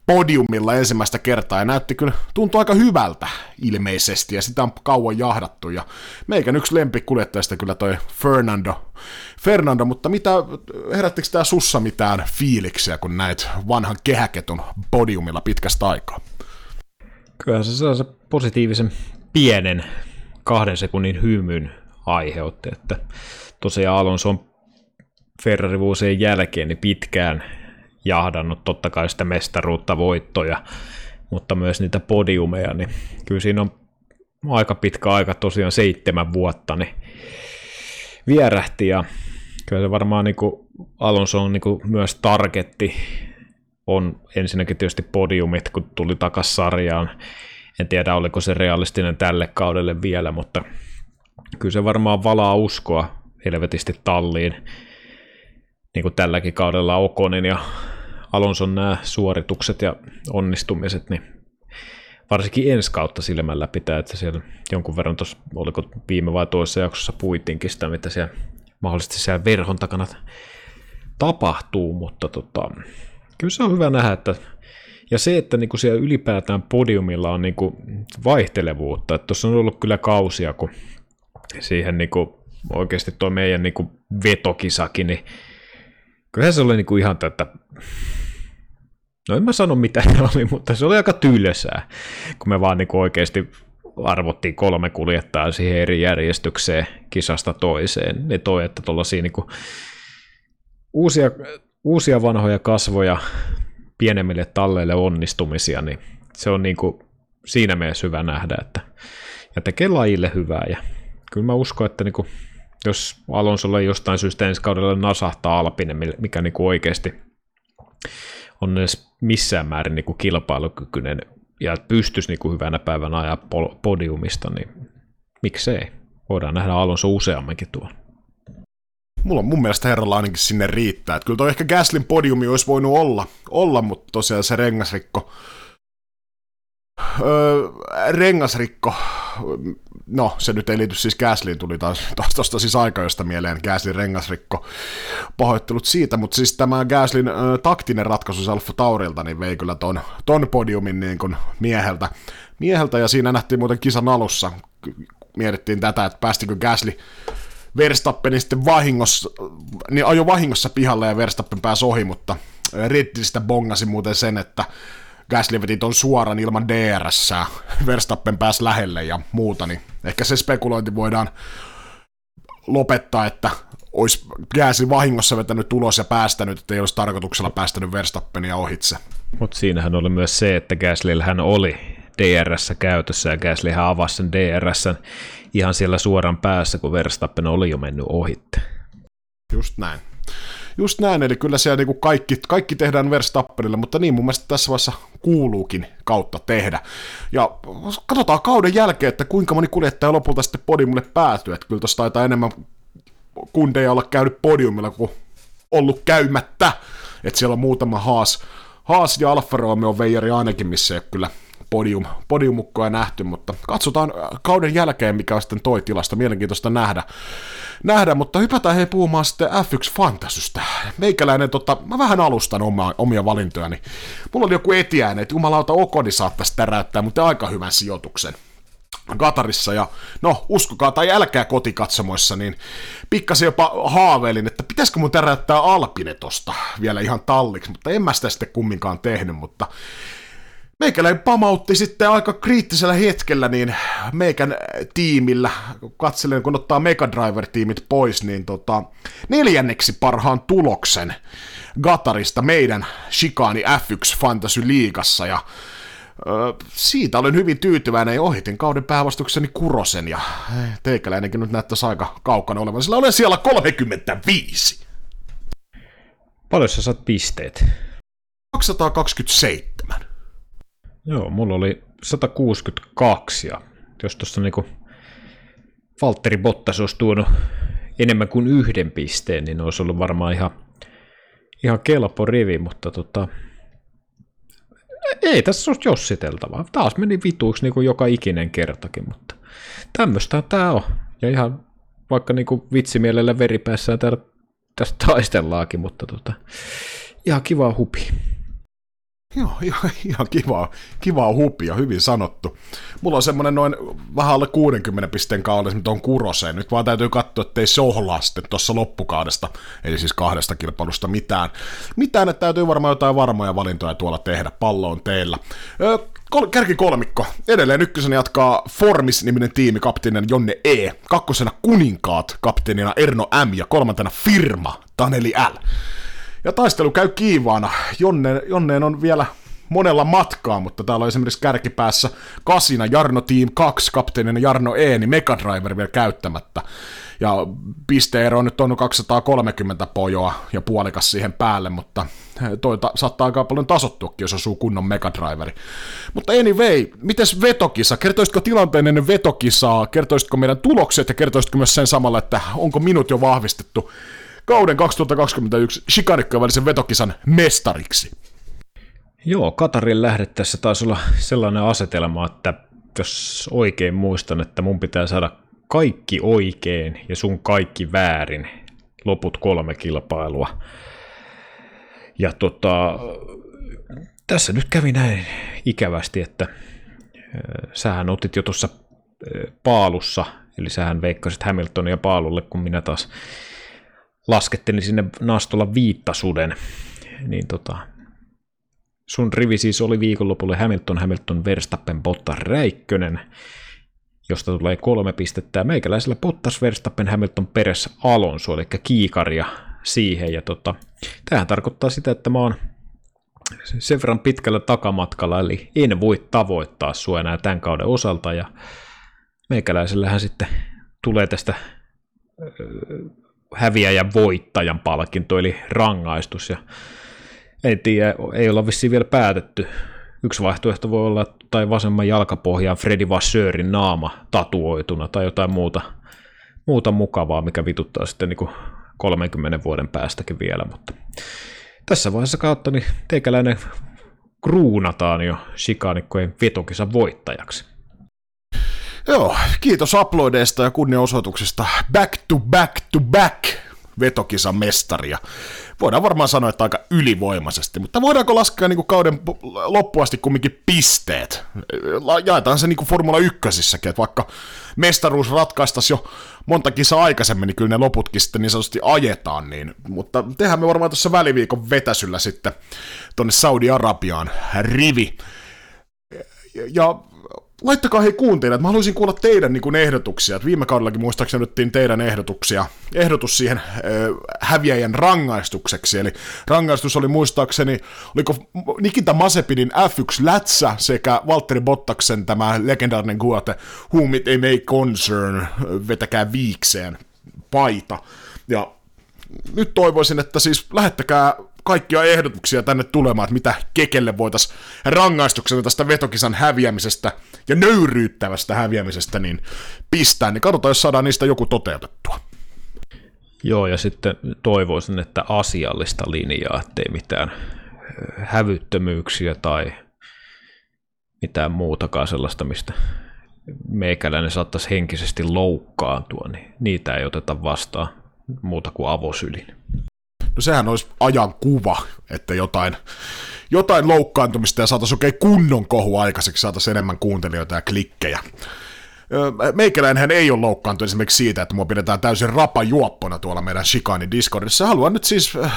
podiumilla ensimmäistä kertaa. Ja näytti kyllä, tuntui aika hyvältä ilmeisesti ja sitä on kauan jahdattu. Ja meikän yksi lempikuljettajista kyllä toi Fernando, Fernando, mutta mitä, herättikö tämä sussa mitään fiiliksiä, kun näit vanhan kehäketun podiumilla pitkästä aikaa? Kyllä se sellaisen positiivisen pienen kahden sekunnin hymyn aiheutti, että tosiaan Alonso on Ferrari vuosien jälkeen niin pitkään jahdannut totta kai sitä mestaruutta, voittoja, mutta myös niitä podiumeja, niin kyllä siinä on aika pitkä aika, tosiaan seitsemän vuotta, niin vierähti ja kyllä se varmaan niin kuin Alonso on niin kuin myös targetti on ensinnäkin tietysti podiumit, kun tuli takas sarjaan. En tiedä, oliko se realistinen tälle kaudelle vielä, mutta kyllä se varmaan valaa uskoa helvetisti talliin niin kuin tälläkin kaudella Okonin ja Alonson nämä suoritukset ja onnistumiset, niin varsinkin ensi kautta silmällä pitää, että siellä jonkun verran tuossa, oliko viime vai toisessa jaksossa puitinkin sitä, mitä siellä mahdollisesti siellä verhon takana tapahtuu, mutta tota, kyllä se on hyvä nähdä, että ja se, että niinku siellä ylipäätään podiumilla on niinku vaihtelevuutta, että tuossa on ollut kyllä kausia, kun siihen niinku oikeasti tuo meidän niinku vetokisakin, niin Kyllähän se oli niinku ihan tätä, no en mä sano mitä se oli, mutta se oli aika tylsää, kun me vaan niinku oikeasti arvottiin kolme kuljettaa siihen eri järjestykseen kisasta toiseen. Ne toi, että tuollaisia niinku uusia, uusia vanhoja kasvoja pienemmille talleille onnistumisia, niin se on niinku siinä mielessä hyvä nähdä, että ja tekee lajille hyvää. Ja kyllä mä uskon, että niinku jos Alonsolle jostain syystä ensi kaudella nasahtaa Alpine, mikä niin kuin oikeasti on edes missään määrin niin kuin kilpailukykyinen ja pystyisi niin kuin hyvänä päivänä ajaa podiumista, niin miksei. Voidaan nähdä Alonso useamminkin tuon. Mulla mun mielestä herralla ainakin sinne riittää. Että kyllä toi ehkä Gaslin podiumi olisi voinut olla, olla mutta tosiaan se rengasrikko Öö, rengasrikko, no se nyt ei liity. Siis Gasliin, tuli taas, taas tuosta siis aikajosta mieleen. Gaslin rengasrikko, pahoittelut siitä, mutta siis tämä Gaslin ö, taktinen ratkaisu Alfa Taurilta, niin vei kyllä ton, ton podiumin niin kuin mieheltä, mieheltä, ja siinä nähtiin muuten kisan alussa, mietittiin tätä, että päästikö Gasly Verstappenin sitten vahingossa, niin ajo vahingossa pihalle ja Verstappen pääsi ohi, mutta Riddistä bongasi muuten sen, että Gasly veti ton suoran ilman DRS, Verstappen pääsi lähelle ja muuta, niin ehkä se spekulointi voidaan lopettaa, että olisi Gasly vahingossa vetänyt tulos ja päästänyt, että ei olisi tarkoituksella päästänyt Verstappenia ohitse. Mutta siinähän oli myös se, että Gaslyllähän oli DRS käytössä ja Gaslyhän avasi sen DRS ihan siellä suoran päässä, kun Verstappen oli jo mennyt ohitte. Just näin. Just näin, eli kyllä siellä niinku kaikki, kaikki tehdään Verstappenille, mutta niin mun mielestä tässä vaiheessa kuuluukin kautta tehdä. Ja katsotaan kauden jälkeen, että kuinka moni kuljettaja lopulta sitten podiumille päätyy, että kyllä tuossa taitaa enemmän kundeja olla käynyt podiumilla kuin ollut käymättä, että siellä on muutama Haas, Haas ja Alfa Romeo veijari ainakin, missä ei ole kyllä podium, podiumukkoja nähty, mutta katsotaan kauden jälkeen, mikä on sitten toi tilasta, mielenkiintoista nähdä. nähdä mutta hypätään hei puhumaan sitten F1 Fantasystä. Meikäläinen, tota, mä vähän alustan oma, omia valintojani. Mulla oli joku etiäinen, että jumalauta Okoni saattaisi täräyttää, mutta aika hyvän sijoituksen. Katarissa ja no uskokaa tai älkää kotikatsomoissa, niin pikkasen jopa haaveilin, että pitäisikö mun täräyttää Alpine tosta vielä ihan talliksi, mutta en mä sitä sitten kumminkaan tehnyt, mutta Meikäläinen pamautti sitten aika kriittisellä hetkellä niin meikän tiimillä, katselen kun ottaa Mega Driver-tiimit pois, niin tota, neljänneksi parhaan tuloksen Gatarista meidän Shikani F1 Fantasy Liigassa ja ö, siitä olen hyvin tyytyväinen ja ohitin kauden päävastukseni Kurosen ja teikäläinenkin nyt näyttäisi aika kaukana olevan, sillä olen siellä 35. Paljon sä saat pisteet? 227. Joo, mulla oli 162 ja jos tuossa niinku Valtteri Bottas olisi tuonut enemmän kuin yhden pisteen, niin olisi ollut varmaan ihan, ihan kelpo rivi, mutta tota, ei tässä olisi jossiteltavaa. Taas meni vituiksi niin kuin joka ikinen kertakin, mutta tämmöistä tämä on. Ja ihan vaikka niin kuin vitsimielellä veripäässään tästä taistellaakin, mutta tota, ihan kiva hupi. Joo, *laughs* ihan, ihan kivaa, kivaa hupia, hyvin sanottu. Mulla on semmonen noin vähän alle 60 pisteen kaudessa, mutta on kuroseen. Nyt vaan täytyy katsoa, ettei sohlaa sitten tuossa loppukaudesta, eli siis kahdesta kilpailusta mitään. Mitään, että täytyy varmaan jotain varmoja valintoja tuolla tehdä, pallo on teillä. Öö, kol- kärki kolmikko. Edelleen ykkösen jatkaa Formis-niminen tiimi, kapteenina Jonne E. Kakkosena Kuninkaat, kapteenina Erno M. Ja kolmantena Firma, Taneli L. Ja taistelu käy kiivaana. Jonne, Jonneen on vielä monella matkaa, mutta täällä on esimerkiksi kärkipäässä kasina Jarno Team 2, kapteenina Jarno E, niin Mega Driver vielä käyttämättä. Ja pisteero on nyt on 230 pojoa ja puolikas siihen päälle, mutta toi ta- saattaa aika paljon tasottuakin, jos asuu kunnon Mega Driveri. Mutta anyway, mites vetokisa? Kertoisitko tilanteen ennen vetokisaa? Kertoisitko meidän tulokset ja kertoisitko myös sen samalla, että onko minut jo vahvistettu kauden 2021 Shikanikkojen välisen vetokisan mestariksi. Joo, Katarin lähdettäessä taisi olla sellainen asetelma, että jos oikein muistan, että mun pitää saada kaikki oikein ja sun kaikki väärin loput kolme kilpailua. Ja tota, tässä nyt kävi näin ikävästi, että sähän otit jo tuossa paalussa, eli sähän veikkasit Hamiltonia paalulle, kun minä taas laskettelin sinne nastolla viittasuden, niin tota, sun rivi siis oli viikonlopulle Hamilton, Hamilton, Verstappen, Bottas, Räikkönen, josta tulee kolme pistettä. Meikäläisellä Bottas, Verstappen, Hamilton, Peres, Alonso, eli kiikaria siihen. Ja tota, tämähän tarkoittaa sitä, että mä oon sen verran pitkällä takamatkalla, eli en voi tavoittaa sua enää tämän kauden osalta. Ja meikäläisellähän sitten tulee tästä häviäjän voittajan palkinto, eli rangaistus. Ja ei tiedä, ei olla vissiin vielä päätetty. Yksi vaihtoehto voi olla, tai vasemman jalkapohjaan Freddy Vasseurin naama tatuoituna tai jotain muuta, muuta mukavaa, mikä vituttaa sitten niin kuin 30 vuoden päästäkin vielä, mutta tässä vaiheessa kautta niin teikäläinen kruunataan jo Shikanikkojen vetokisan voittajaksi. Joo, kiitos uploadeista ja kunnianosoituksesta. Back to back to back vetokisan mestaria. Voidaan varmaan sanoa, että aika ylivoimaisesti, mutta voidaanko laskea niin kuin kauden loppuasti kumminkin pisteet? Jaetaan se niin kuin Formula 1 että vaikka mestaruus ratkaistaisi jo monta kisaa aikaisemmin, niin kyllä ne loputkin sitten niin sanotusti ajetaan, niin, mutta tehdään me varmaan tuossa väliviikon vetäsyllä sitten tuonne Saudi-Arabiaan rivi. Ja laittakaa hei kuuntelijat, mä haluaisin kuulla teidän niin kuin, ehdotuksia. Et viime kaudellakin muistaakseni otettiin teidän ehdotuksia, ehdotus siihen äh, häviäjän rangaistukseksi. Eli rangaistus oli muistaakseni, oliko Nikita Masepinin F1 Lätsä sekä Valtteri Bottaksen tämä legendaarinen kuote Whom it may concern, vetäkää viikseen paita. Ja nyt toivoisin, että siis lähettäkää kaikkia ehdotuksia tänne tulemaan, että mitä Kekelle voitaisiin rangaistuksena tästä vetokisan häviämisestä ja nöyryyttävästä häviämisestä niin pistää, niin katsotaan, jos saadaan niistä joku toteutettua. Joo, ja sitten toivoisin, että asiallista linjaa, ettei mitään hävyttömyyksiä tai mitään muutakaan sellaista, mistä meikäläinen saattaisi henkisesti loukkaantua, niin niitä ei oteta vastaan muuta kuin avosylin. No sehän olisi ajan kuva, että jotain, jotain loukkaantumista ja saataisiin oikein kunnon kohu aikaiseksi, saataisiin enemmän kuuntelijoita ja klikkejä. Meikäläinhän ei ole loukkaantunut esimerkiksi siitä, että mua pidetään täysin rapajuoppona tuolla meidän Shikani Discordissa. Haluan nyt siis äh,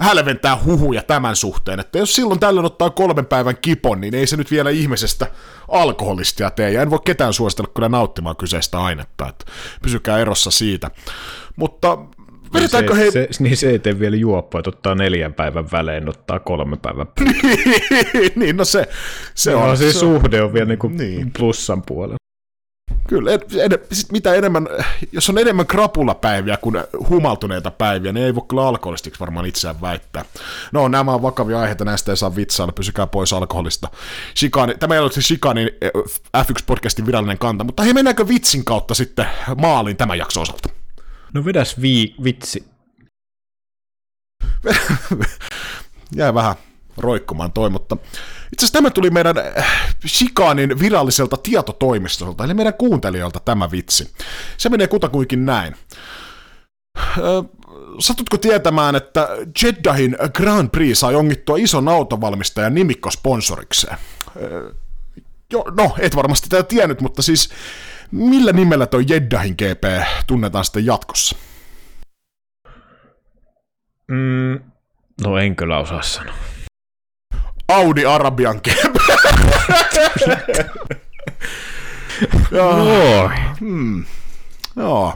hälventää huhuja tämän suhteen, että jos silloin tällöin ottaa kolmen päivän kipon, niin ei se nyt vielä ihmisestä alkoholistia tee, ja en voi ketään suositella kyllä nauttimaan kyseistä ainetta, että pysykää erossa siitä. Mutta Vedetäänkö se, he... se, niin se ei tee vielä juoppoa, että ottaa neljän päivän välein, ottaa kolme päivän *laughs* Niin, no se, se no, on. Se, se suhde on vielä niin kuin niin. plussan puolella. Kyllä, ed, ed, sit mitä enemmän, jos on enemmän krapulapäiviä kuin humaltuneita päiviä, niin ei voi kyllä alkoholistiksi varmaan itseään väittää. No, nämä on vakavia aiheita, näistä ei saa vitsailla, pysykää pois alkoholista. Shikani, tämä ei ole se Shikanin eh, F1-podcastin virallinen kanta, mutta hei, mennäänkö vitsin kautta sitten maaliin tämän jakson osalta? No vedäs vii, vitsi. *laughs* Jää vähän roikkumaan toi, mutta itse asiassa tämä tuli meidän äh, Shikanin viralliselta tietotoimistolta, eli meidän kuuntelijoilta tämä vitsi. Se menee kutakuinkin näin. Satutko tietämään, että Jeddahin Grand Prix sai ongittua ison autovalmistajan nimikkosponsoriksi? Jo, no, et varmasti tätä tiennyt, mutta siis millä nimellä toi Jeddahin GP tunnetaan sitten jatkossa? Mm, no en kyllä osaa sanoa. Audi Arabian GP. *laughs* Joo. Hmm. Joo.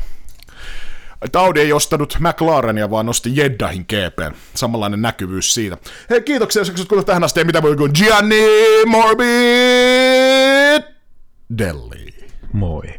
Audi ei ostanut McLarenia, vaan nosti Jeddahin GP. Samanlainen näkyvyys siitä. Hei, kiitoksia, jos kuulut tähän asti. Mitä voi kuin Gianni Morbid Delli. Moi.